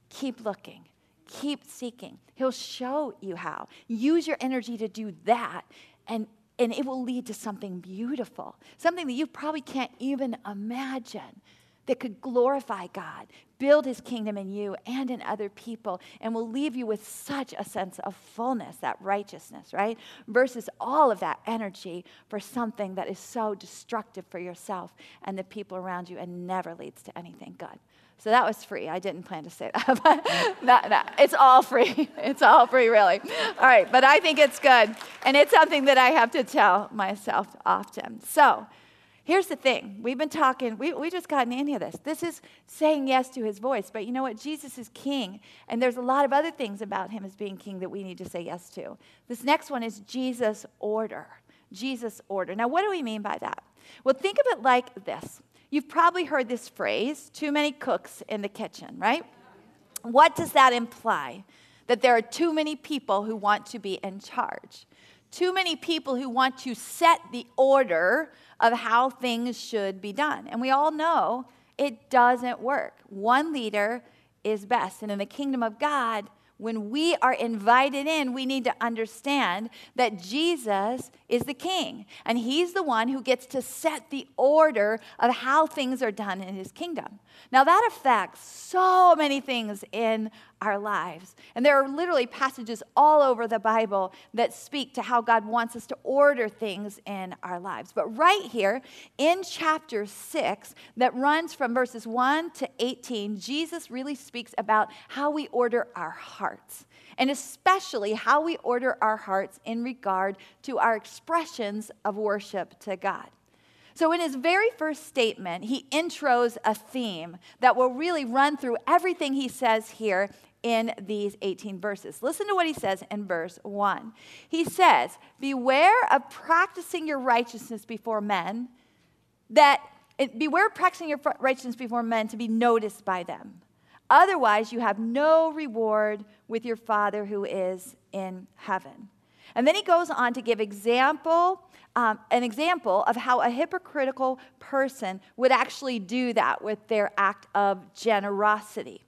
S2: Keep looking Keep seeking. He'll show you how. Use your energy to do that, and, and it will lead to something beautiful, something that you probably can't even imagine that could glorify God, build his kingdom in you and in other people, and will leave you with such a sense of fullness, that righteousness, right? Versus all of that energy for something that is so destructive for yourself and the people around you and never leads to anything good. So that was free. I didn't plan to say that, but that, that, it's all free. It's all free, really. All right, but I think it's good. And it's something that I have to tell myself often. So here's the thing we've been talking, we, we just gotten into this. This is saying yes to his voice. But you know what? Jesus is king. And there's a lot of other things about him as being king that we need to say yes to. This next one is Jesus' order. Jesus' order. Now, what do we mean by that? Well, think of it like this You've probably heard this phrase too many cooks in the kitchen, right? What does that imply? That there are too many people who want to be in charge, too many people who want to set the order of how things should be done. And we all know it doesn't work. One leader is best. And in the kingdom of God, when we are invited in, we need to understand that Jesus is the king, and he's the one who gets to set the order of how things are done in his kingdom. Now, that affects so many things in our lives. And there are literally passages all over the Bible that speak to how God wants us to order things in our lives. But right here in chapter 6, that runs from verses 1 to 18, Jesus really speaks about how we order our hearts. And especially how we order our hearts in regard to our expressions of worship to God. So, in his very first statement, he intros a theme that will really run through everything he says here in these 18 verses. Listen to what he says in verse 1. He says, Beware of practicing your righteousness before men, that eh, beware of practicing your righteousness before men to be noticed by them. Otherwise, you have no reward with your Father who is in heaven. And then he goes on to give example, um, an example of how a hypocritical person would actually do that with their act of generosity,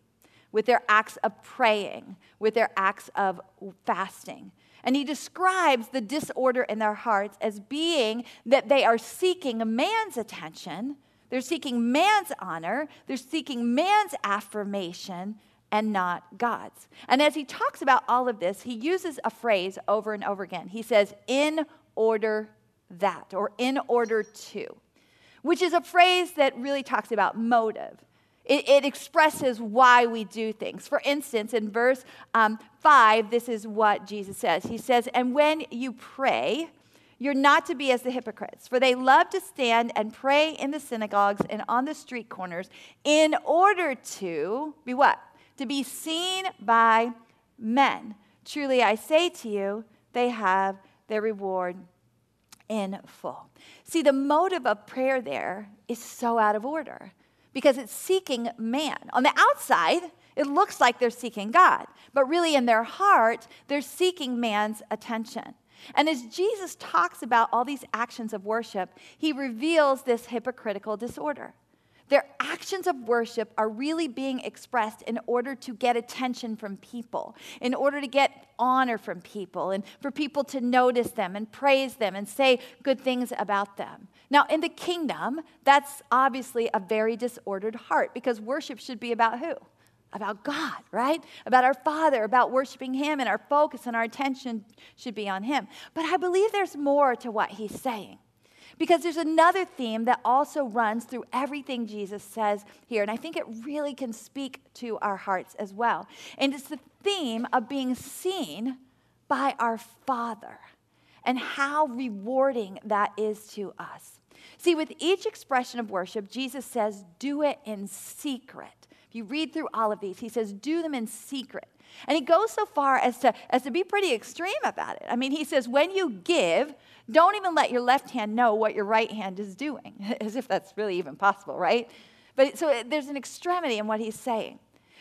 S2: with their acts of praying, with their acts of fasting. And he describes the disorder in their hearts as being that they are seeking a man's attention, they're seeking man's honor, they're seeking man's affirmation, and not God's. And as he talks about all of this, he uses a phrase over and over again. He says, in order that, or in order to, which is a phrase that really talks about motive. It, it expresses why we do things. For instance, in verse um, 5, this is what Jesus says He says, And when you pray, you're not to be as the hypocrites, for they love to stand and pray in the synagogues and on the street corners in order to be what? To be seen by men. Truly, I say to you, they have their reward in full. See, the motive of prayer there is so out of order because it's seeking man. On the outside, it looks like they're seeking God, but really in their heart, they're seeking man's attention. And as Jesus talks about all these actions of worship, he reveals this hypocritical disorder. Their actions of worship are really being expressed in order to get attention from people, in order to get honor from people, and for people to notice them and praise them and say good things about them. Now, in the kingdom, that's obviously a very disordered heart because worship should be about who? About God, right? About our Father, about worshiping Him, and our focus and our attention should be on Him. But I believe there's more to what He's saying. Because there's another theme that also runs through everything Jesus says here, and I think it really can speak to our hearts as well. And it's the theme of being seen by our Father and how rewarding that is to us. See, with each expression of worship, Jesus says, do it in secret. If you read through all of these, he says, do them in secret. And he goes so far as to, as to be pretty extreme about it. I mean, he says, when you give, don't even let your left hand know what your right hand is doing, as if that's really even possible, right? But so uh, there's an extremity in what he's saying.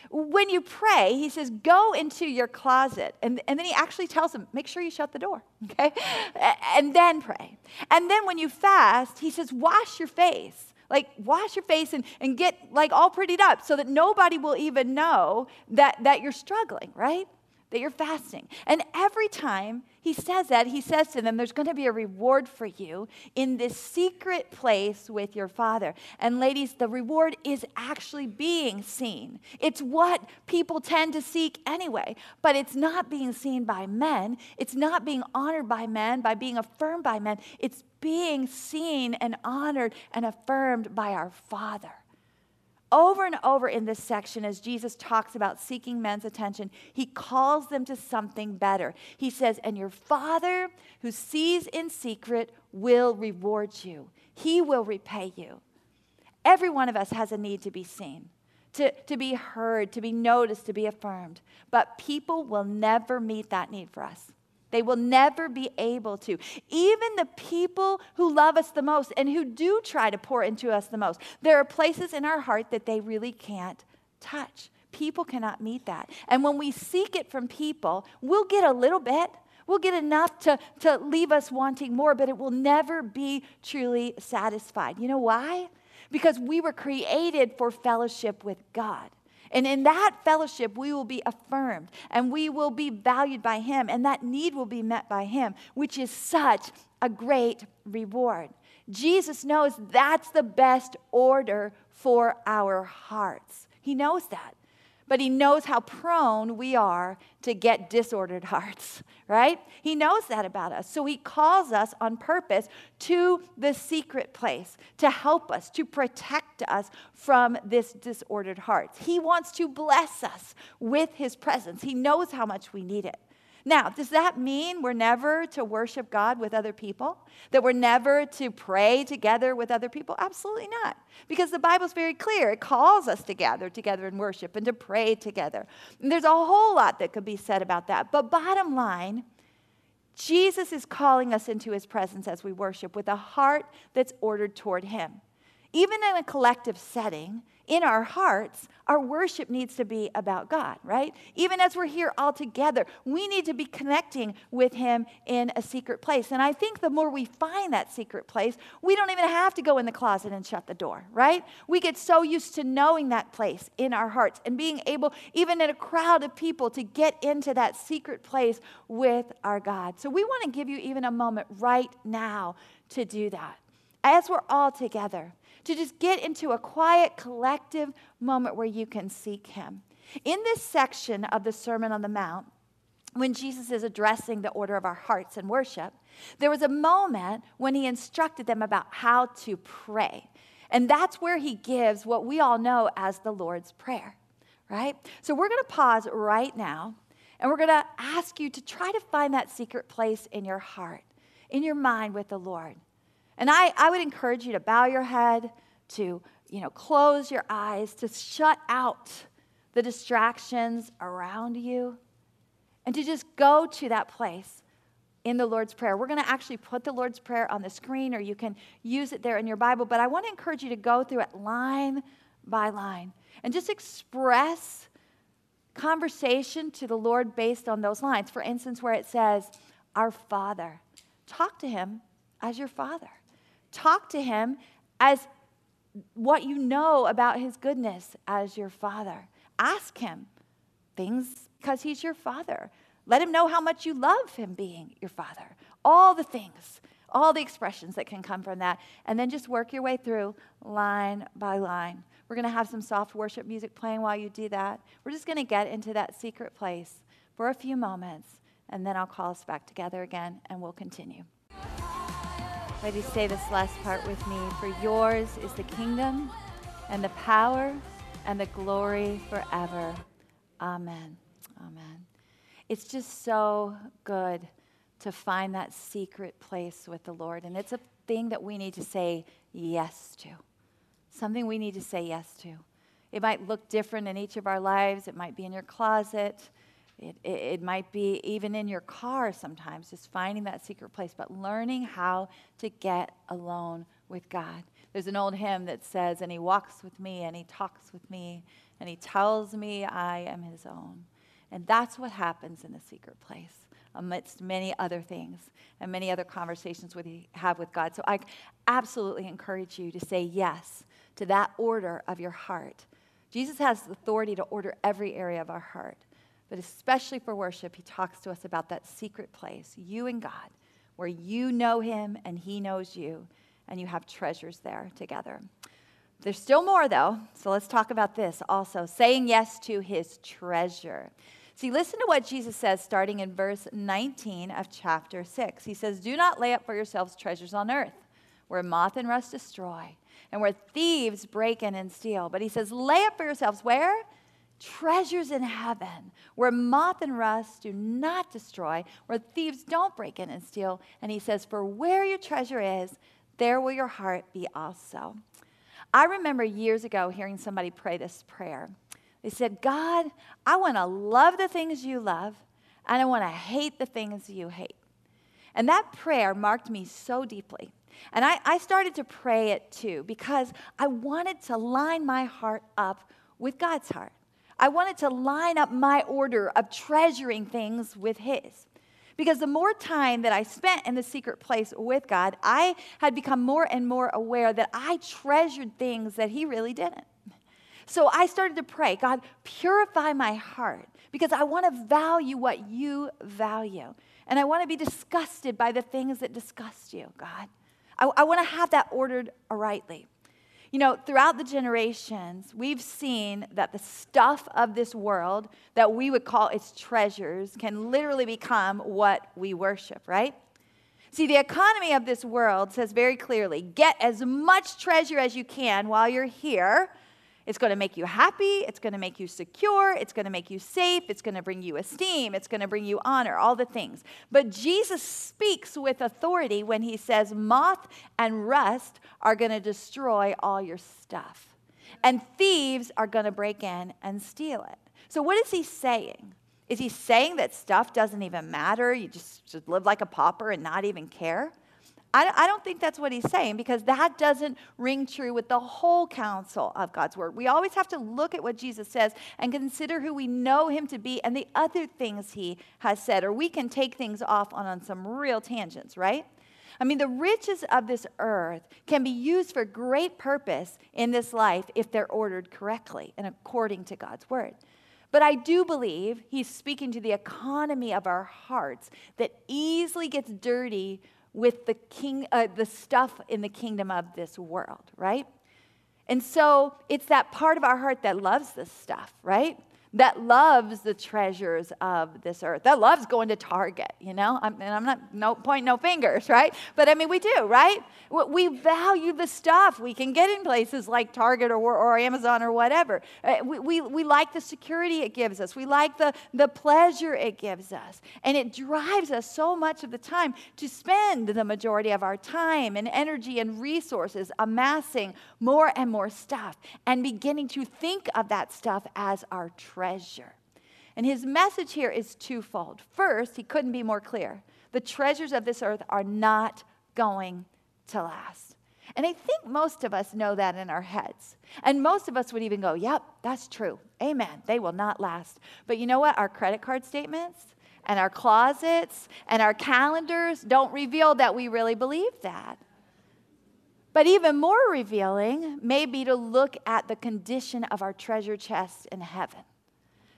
S2: When you pray, he says, go into your closet. And, and then he actually tells them, make sure you shut the door, okay? And then pray. And then when you fast, he says, wash your face. Like, wash your face and, and get like all prettied up so that nobody will even know that, that you're struggling, right? That you're fasting. And every time he says that, he says to them, There's going to be a reward for you in this secret place with your father. And ladies, the reward is actually being seen. It's what people tend to seek anyway, but it's not being seen by men. It's not being honored by men, by being affirmed by men. It's being seen and honored and affirmed by our father. Over and over in this section, as Jesus talks about seeking men's attention, he calls them to something better. He says, And your Father who sees in secret will reward you, he will repay you. Every one of us has a need to be seen. To, to be heard, to be noticed, to be affirmed. But people will never meet that need for us. They will never be able to. Even the people who love us the most and who do try to pour into us the most, there are places in our heart that they really can't touch. People cannot meet that. And when we seek it from people, we'll get a little bit. We'll get enough to, to leave us wanting more, but it will never be truly satisfied. You know why? Because we were created for fellowship with God. And in that fellowship, we will be affirmed and we will be valued by Him, and that need will be met by Him, which is such a great reward. Jesus knows that's the best order for our hearts. He knows that but he knows how prone we are to get disordered hearts, right? He knows that about us. So he calls us on purpose to the secret place to help us, to protect us from this disordered hearts. He wants to bless us with his presence. He knows how much we need it. Now, does that mean we're never to worship God with other people? That we're never to pray together with other people? Absolutely not. Because the Bible's very clear. It calls us to gather together and worship and to pray together. And there's a whole lot that could be said about that. But bottom line, Jesus is calling us into his presence as we worship with a heart that's ordered toward him. Even in a collective setting, in our hearts, our worship needs to be about God, right? Even as we're here all together, we need to be connecting with Him in a secret place. And I think the more we find that secret place, we don't even have to go in the closet and shut the door, right? We get so used to knowing that place in our hearts and being able, even in a crowd of people, to get into that secret place with our God. So we want to give you even a moment right now to do that. As we're all together, to just get into a quiet, collective moment where you can seek Him. In this section of the Sermon on the Mount, when Jesus is addressing the order of our hearts and worship, there was a moment when he instructed them about how to pray. And that's where he gives what we all know as the Lord's Prayer, right? So we're going to pause right now and we're going to ask you to try to find that secret place in your heart, in your mind with the Lord. And I, I would encourage you to bow your head, to you know, close your eyes, to shut out the distractions around you, and to just go to that place in the Lord's Prayer. We're going to actually put the Lord's Prayer on the screen, or you can use it there in your Bible. But I want to encourage you to go through it line by line and just express conversation to the Lord based on those lines. For instance, where it says, Our Father, talk to Him as your Father. Talk to him as what you know about his goodness as your father. Ask him things because he's your father. Let him know how much you love him being your father. All the things, all the expressions that can come from that. And then just work your way through line by line. We're going to have some soft worship music playing while you do that. We're just going to get into that secret place for a few moments, and then I'll call us back together again and we'll continue. Ready to say this last part with me? For yours is the kingdom and the power and the glory forever. Amen. Amen. It's just so good to find that secret place with the Lord. And it's a thing that we need to say yes to, something we need to say yes to. It might look different in each of our lives, it might be in your closet. It, it, it, might be even in your car sometimes, just finding that secret place, but learning how to get alone with God. There's an old hymn that says, And he walks with me, and he talks with me, and he tells me I am his own. And that's what happens in the secret place, amidst many other things and many other conversations we have with God. So I absolutely encourage you to say yes to that order of your heart. Jesus has authority to order every area of our heart. But especially for worship, he talks to us about that secret place, you and God, where you know him and he knows you, and you have treasures there together. There's still more, though, so let's talk about this also saying yes to his treasure. See, listen to what Jesus says starting in verse 19 of chapter 6. He says, Do not lay up for yourselves treasures on earth, where moth and rust destroy, and where thieves break in and steal. But he says, Lay up for yourselves where? Treasures in heaven where moth and rust do not destroy, where thieves don't break in and steal. And he says, For where your treasure is, there will your heart be also. I remember years ago hearing somebody pray this prayer. They said, God, I want to love the things you love, and I want to hate the things you hate. And that prayer marked me so deeply. And I, I started to pray it too because I wanted to line my heart up with God's heart. I wanted to line up my order of treasuring things with His. Because the more time that I spent in the secret place with God, I had become more and more aware that I treasured things that He really didn't. So I started to pray, God, purify my heart because I want to value what you value. And I want to be disgusted by the things that disgust you, God. I, I want to have that ordered rightly. You know, throughout the generations, we've seen that the stuff of this world that we would call its treasures can literally become what we worship, right? See, the economy of this world says very clearly get as much treasure as you can while you're here It's going to make you happy. It's going to make you secure. It's going to make you safe. It's going to bring you esteem. It's going to bring you honor, all the things. But Jesus speaks with authority when he says, Moth and rust are going to destroy all your stuff, and thieves are going to break in and steal it. So, what is he saying? Is he saying that stuff doesn't even matter? You just, just live like a pauper and not even care? I, I don't think that's what he's saying because that doesn't ring true with the whole counsel of God's word. We always have to look at what Jesus says and consider who we know him to be and the other things he has said, or we can take things off on, on some real tangents, right? I mean, the riches of this earth can be used for great purpose in this life if they're ordered correctly and according to God's word. But I do believe he's speaking to the economy of our hearts that easily gets dirty with the king, uh, the stuff in the kingdom of this world, right? And so it's that part of our heart that loves this stuff, right? That loves the treasures of this earth, that loves going to Target, you know? I'm, and I'm not no point no fingers, right? But I mean, we do, right? We value the stuff we can get in places like Target or, or Amazon or whatever. Uh, we, we, we like the security it gives us, we like the, the pleasure it gives us. And it drives us so much of the time to spend the majority of our time and energy and resources amassing more and more stuff and beginning to think of that stuff as our treasure treasure. And his message here is twofold. First, he couldn't be more clear the treasures of this earth are not going to last. And I think most of us know that in our heads. And most of us would even go, yep, that's true. Amen. They will not last. But you know what? Our credit card statements and our closets and our calendars don't reveal that we really believe that. But even more revealing may be to look at the condition of our treasure chest in heaven.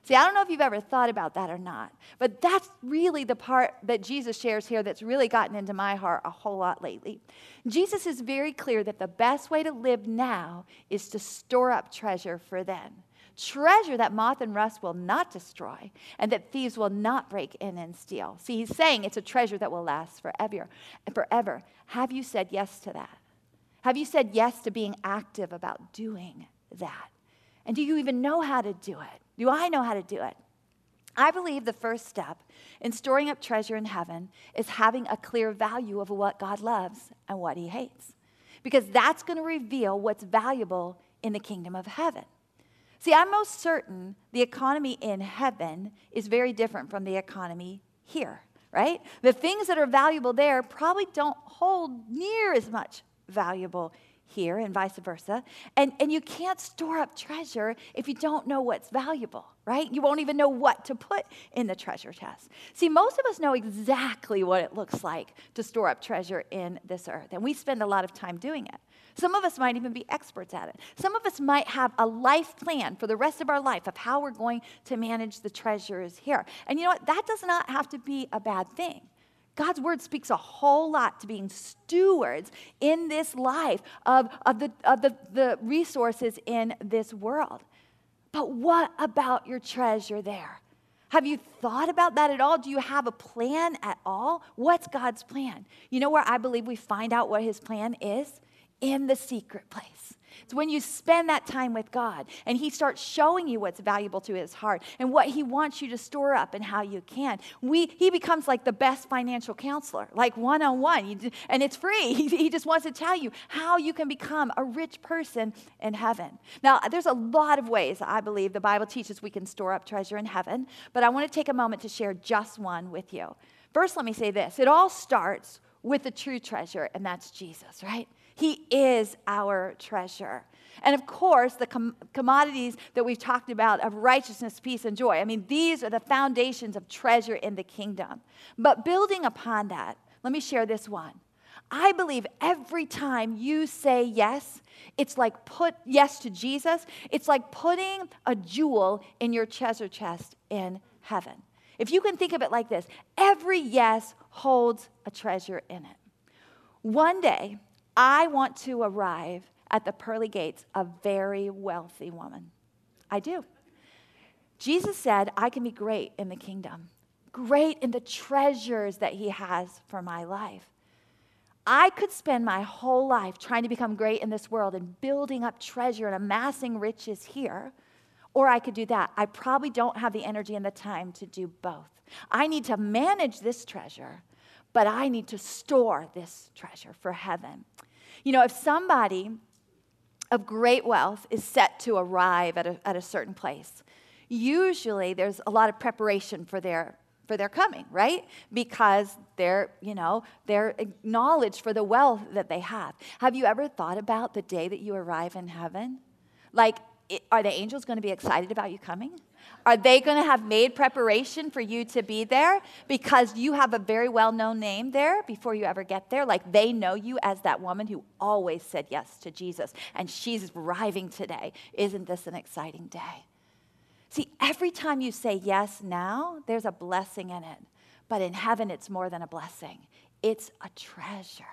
S2: See, I don't know if you've ever thought about that or not, but that's really the part that Jesus shares here that's really gotten into my heart a whole lot lately. Jesus is very clear that the best way to live now is to store up treasure for then. Treasure that moth and rust will not destroy and that thieves will not break in and steal. See, he's saying it's a treasure that will last forever. And forever. Have you said yes to that? Have you said yes to being active about doing that? And do you even know how to do it? Do I know how to do it? I believe the first step in storing up treasure in heaven is having a clear value of what God loves and what he hates. Because that's going to reveal what's valuable in the kingdom of heaven. See, I'm most certain the economy in heaven is very different from the economy here, right? The things that are valuable there probably don't hold near as much valuable here and vice versa. And, and you can't store up treasure if you don't know what's valuable, right? You won't even know what to put in the treasure chest. See, most of us know exactly what it looks like to store up treasure in this earth, and we spend a lot of time doing it. Some of us might even be experts at it. Some of us might have a life plan for the rest of our life of how we're going to manage the treasures here. And you know what? That does not have to be a bad thing. God's word speaks a whole lot to being stewards in this life of, of, the, of the, the resources in this world. But what about your treasure there? Have you thought about that at all? Do you have a plan at all? What's God's plan? You know where I believe we find out what his plan is? In the secret place. It's when you spend that time with God and He starts showing you what's valuable to His heart and what He wants you to store up and how you can. We, he becomes like the best financial counselor, like one on one, and it's free. He, he just wants to tell you how you can become a rich person in heaven. Now, there's a lot of ways I believe the Bible teaches we can store up treasure in heaven, but I want to take a moment to share just one with you. First, let me say this it all starts with the true treasure, and that's Jesus, right? He is our treasure. And of course, the com- commodities that we've talked about of righteousness, peace, and joy. I mean, these are the foundations of treasure in the kingdom. But building upon that, let me share this one. I believe every time you say yes, it's like put yes to Jesus, it's like putting a jewel in your treasure chest in heaven. If you can think of it like this, every yes holds a treasure in it. One day, I want to arrive at the pearly gates a very wealthy woman. I do. Jesus said, I can be great in the kingdom, great in the treasures that he has for my life. I could spend my whole life trying to become great in this world and building up treasure and amassing riches here, or I could do that. I probably don't have the energy and the time to do both. I need to manage this treasure, but I need to store this treasure for heaven. You know, if somebody of great wealth is set to arrive at a, at a certain place, usually there's a lot of preparation for their for their coming, right? Because they're, you know, they're acknowledged for the wealth that they have. Have you ever thought about the day that you arrive in heaven? Like, are the angels going to be excited about you coming? Are they going to have made preparation for you to be there because you have a very well known name there before you ever get there? Like they know you as that woman who always said yes to Jesus and she's arriving today. Isn't this an exciting day? See, every time you say yes now, there's a blessing in it. But in heaven, it's more than a blessing, it's a treasure.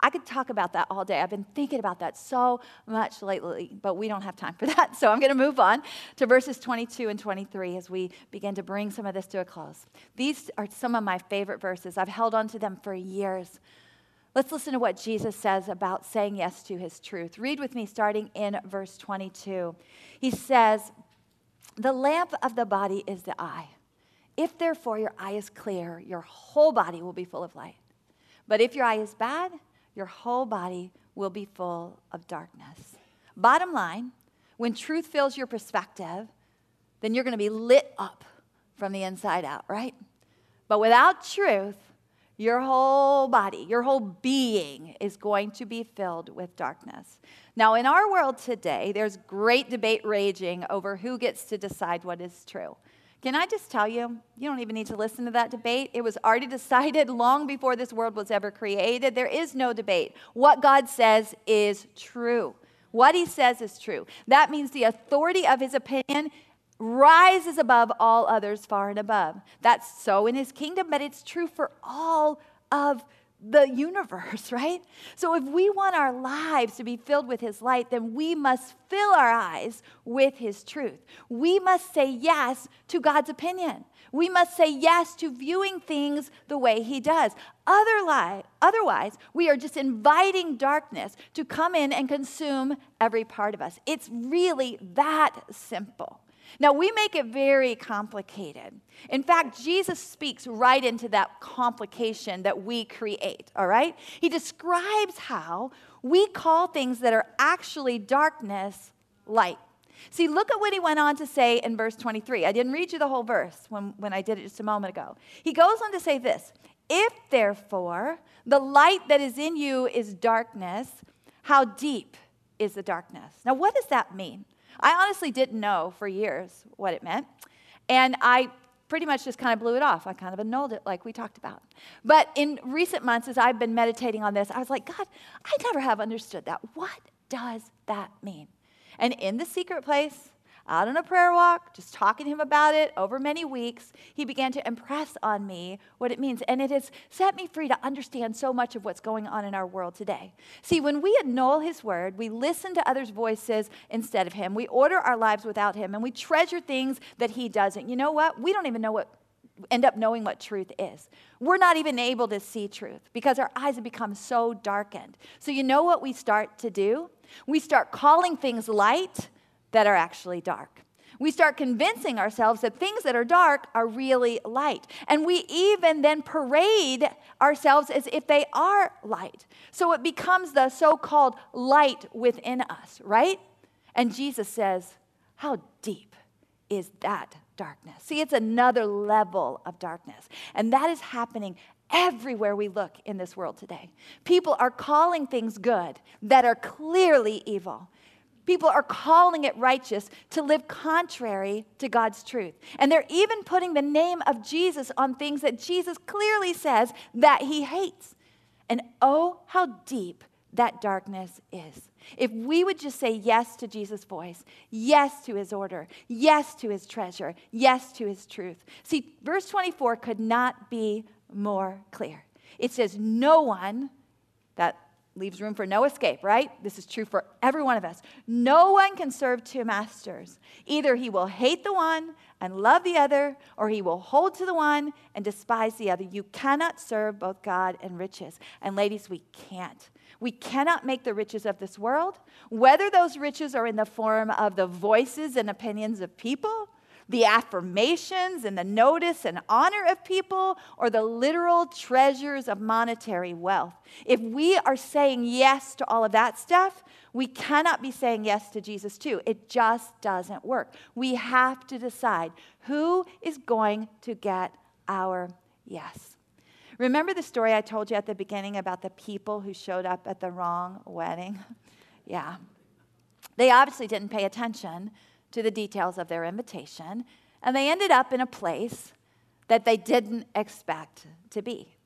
S2: I could talk about that all day. I've been thinking about that so much lately, but we don't have time for that. So I'm going to move on to verses 22 and 23 as we begin to bring some of this to a close. These are some of my favorite verses. I've held on to them for years. Let's listen to what Jesus says about saying yes to his truth. Read with me starting in verse 22. He says, the lamp of the body is the eye. If therefore your eye is clear, your whole body will be full of light. But if your eye is bad, your whole body will be full of darkness. Bottom line, when truth fills your perspective, then you're going to be lit up from the inside out, right? But without truth, your whole body, your whole being is going to be filled with darkness. Now, in our world today, there's great debate raging over who gets to decide what is true. Can I just tell you, you don't even need to listen to that debate. It was already decided long before this world was ever created. There is no debate. What God says is true. What he says is true. That means the authority of his opinion rises above all others far and above. That's so in his kingdom, but it's true for all of the universe, right? So if we want our lives to be filled with His light, then we must fill our eyes with His truth. We must say yes to God's opinion. We must say yes to viewing things the way He does. Other otherwise, we are just inviting darkness to come in and consume every part of us. It's really that simple. Now, we make it very complicated. In fact, Jesus speaks right into that complication that we create, all right? He describes how we call things that are actually darkness light. See, look at what he went on to say in verse 23. I didn't read you the whole verse when, when I did it just a moment ago. He goes on to say this If therefore the light that is in you is darkness, how deep is the darkness? Now, what does that mean? I honestly didn't know for years what it meant. And I pretty much just kind of blew it off. I kind of annulled it, like we talked about. But in recent months, as I've been meditating on this, I was like, God, I never have understood that. What does that mean? And in the secret place, out on a prayer walk, just talking to him about it over many weeks, he began to impress on me what it means. And it has set me free to understand so much of what's going on in our world today. See, when we annul his word, we listen to others' voices instead of him, we order our lives without him, and we treasure things that he doesn't. You know what? We don't even know what end up knowing what truth is. We're not even able to see truth because our eyes have become so darkened. So, you know what we start to do? We start calling things light that are actually dark. We start convincing ourselves that things that are dark are really light. And we even then parade ourselves as if they are light. So it becomes the so called light within us, right? And Jesus says, How deep is that darkness? See, it's another level of darkness. And that is happening everywhere we look in this world today. People are calling things good that are clearly evil. People are calling it righteous to live contrary to God's truth. And they're even putting the name of Jesus on things that Jesus clearly says that he hates. And oh, how deep that darkness is. If we would just say yes to Jesus' voice, yes to his order, yes to his treasure, yes to his truth. See, verse 24 could not be more clear. It says, No one, that leaves room for no escape, right? This is true for every one of us. No one can serve two masters. Either he will hate the one and love the other, or he will hold to the one and despise the other. You cannot serve both God and riches. And ladies, we can't. We cannot make the riches of this world, whether those riches are in the form of the voices and opinions of people the affirmations and the notice and honor of people or the literal treasures of monetary wealth. If we are saying yes to all of that stuff, we cannot be saying yes to Jesus too. It just doesn't work. We have to decide who is going to get our yes. Remember the story I told you at the beginning about the people who showed up at the wrong wedding? yeah. They obviously didn't pay attention to the details of their invitation, and they ended up in a place that they didn't expect to be.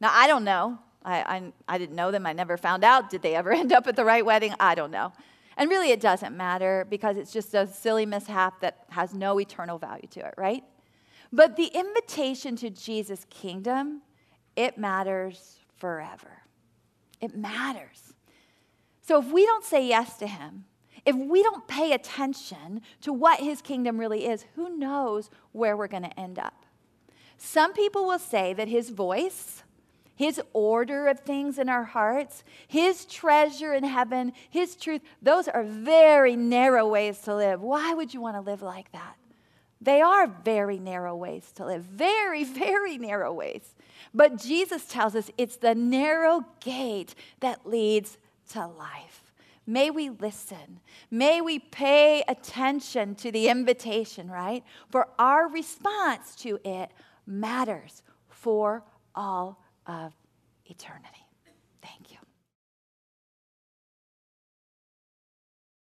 S2: Now, I don't know. I, I, I, didn't know them. I never found out. Did they ever end up at the right wedding? I don't know. And really, it doesn't matter because it's just a silly mishap that has no eternal value to it, right? But the invitation to Jesus' kingdom, it matters forever. It matters. So if we don't say yes to him, if we don't pay attention to what his kingdom really is, who knows where we're going to end up? Some people will say that his voice, his order of things in our hearts, his treasure in heaven, his truth, those are very narrow ways to live. Why would you want to live like that? They are very narrow ways to live, very, very narrow ways. But Jesus tells us it's the narrow gate that leads to life. May we listen. May we pay attention to the invitation, right? For our response to it matters for all of eternity.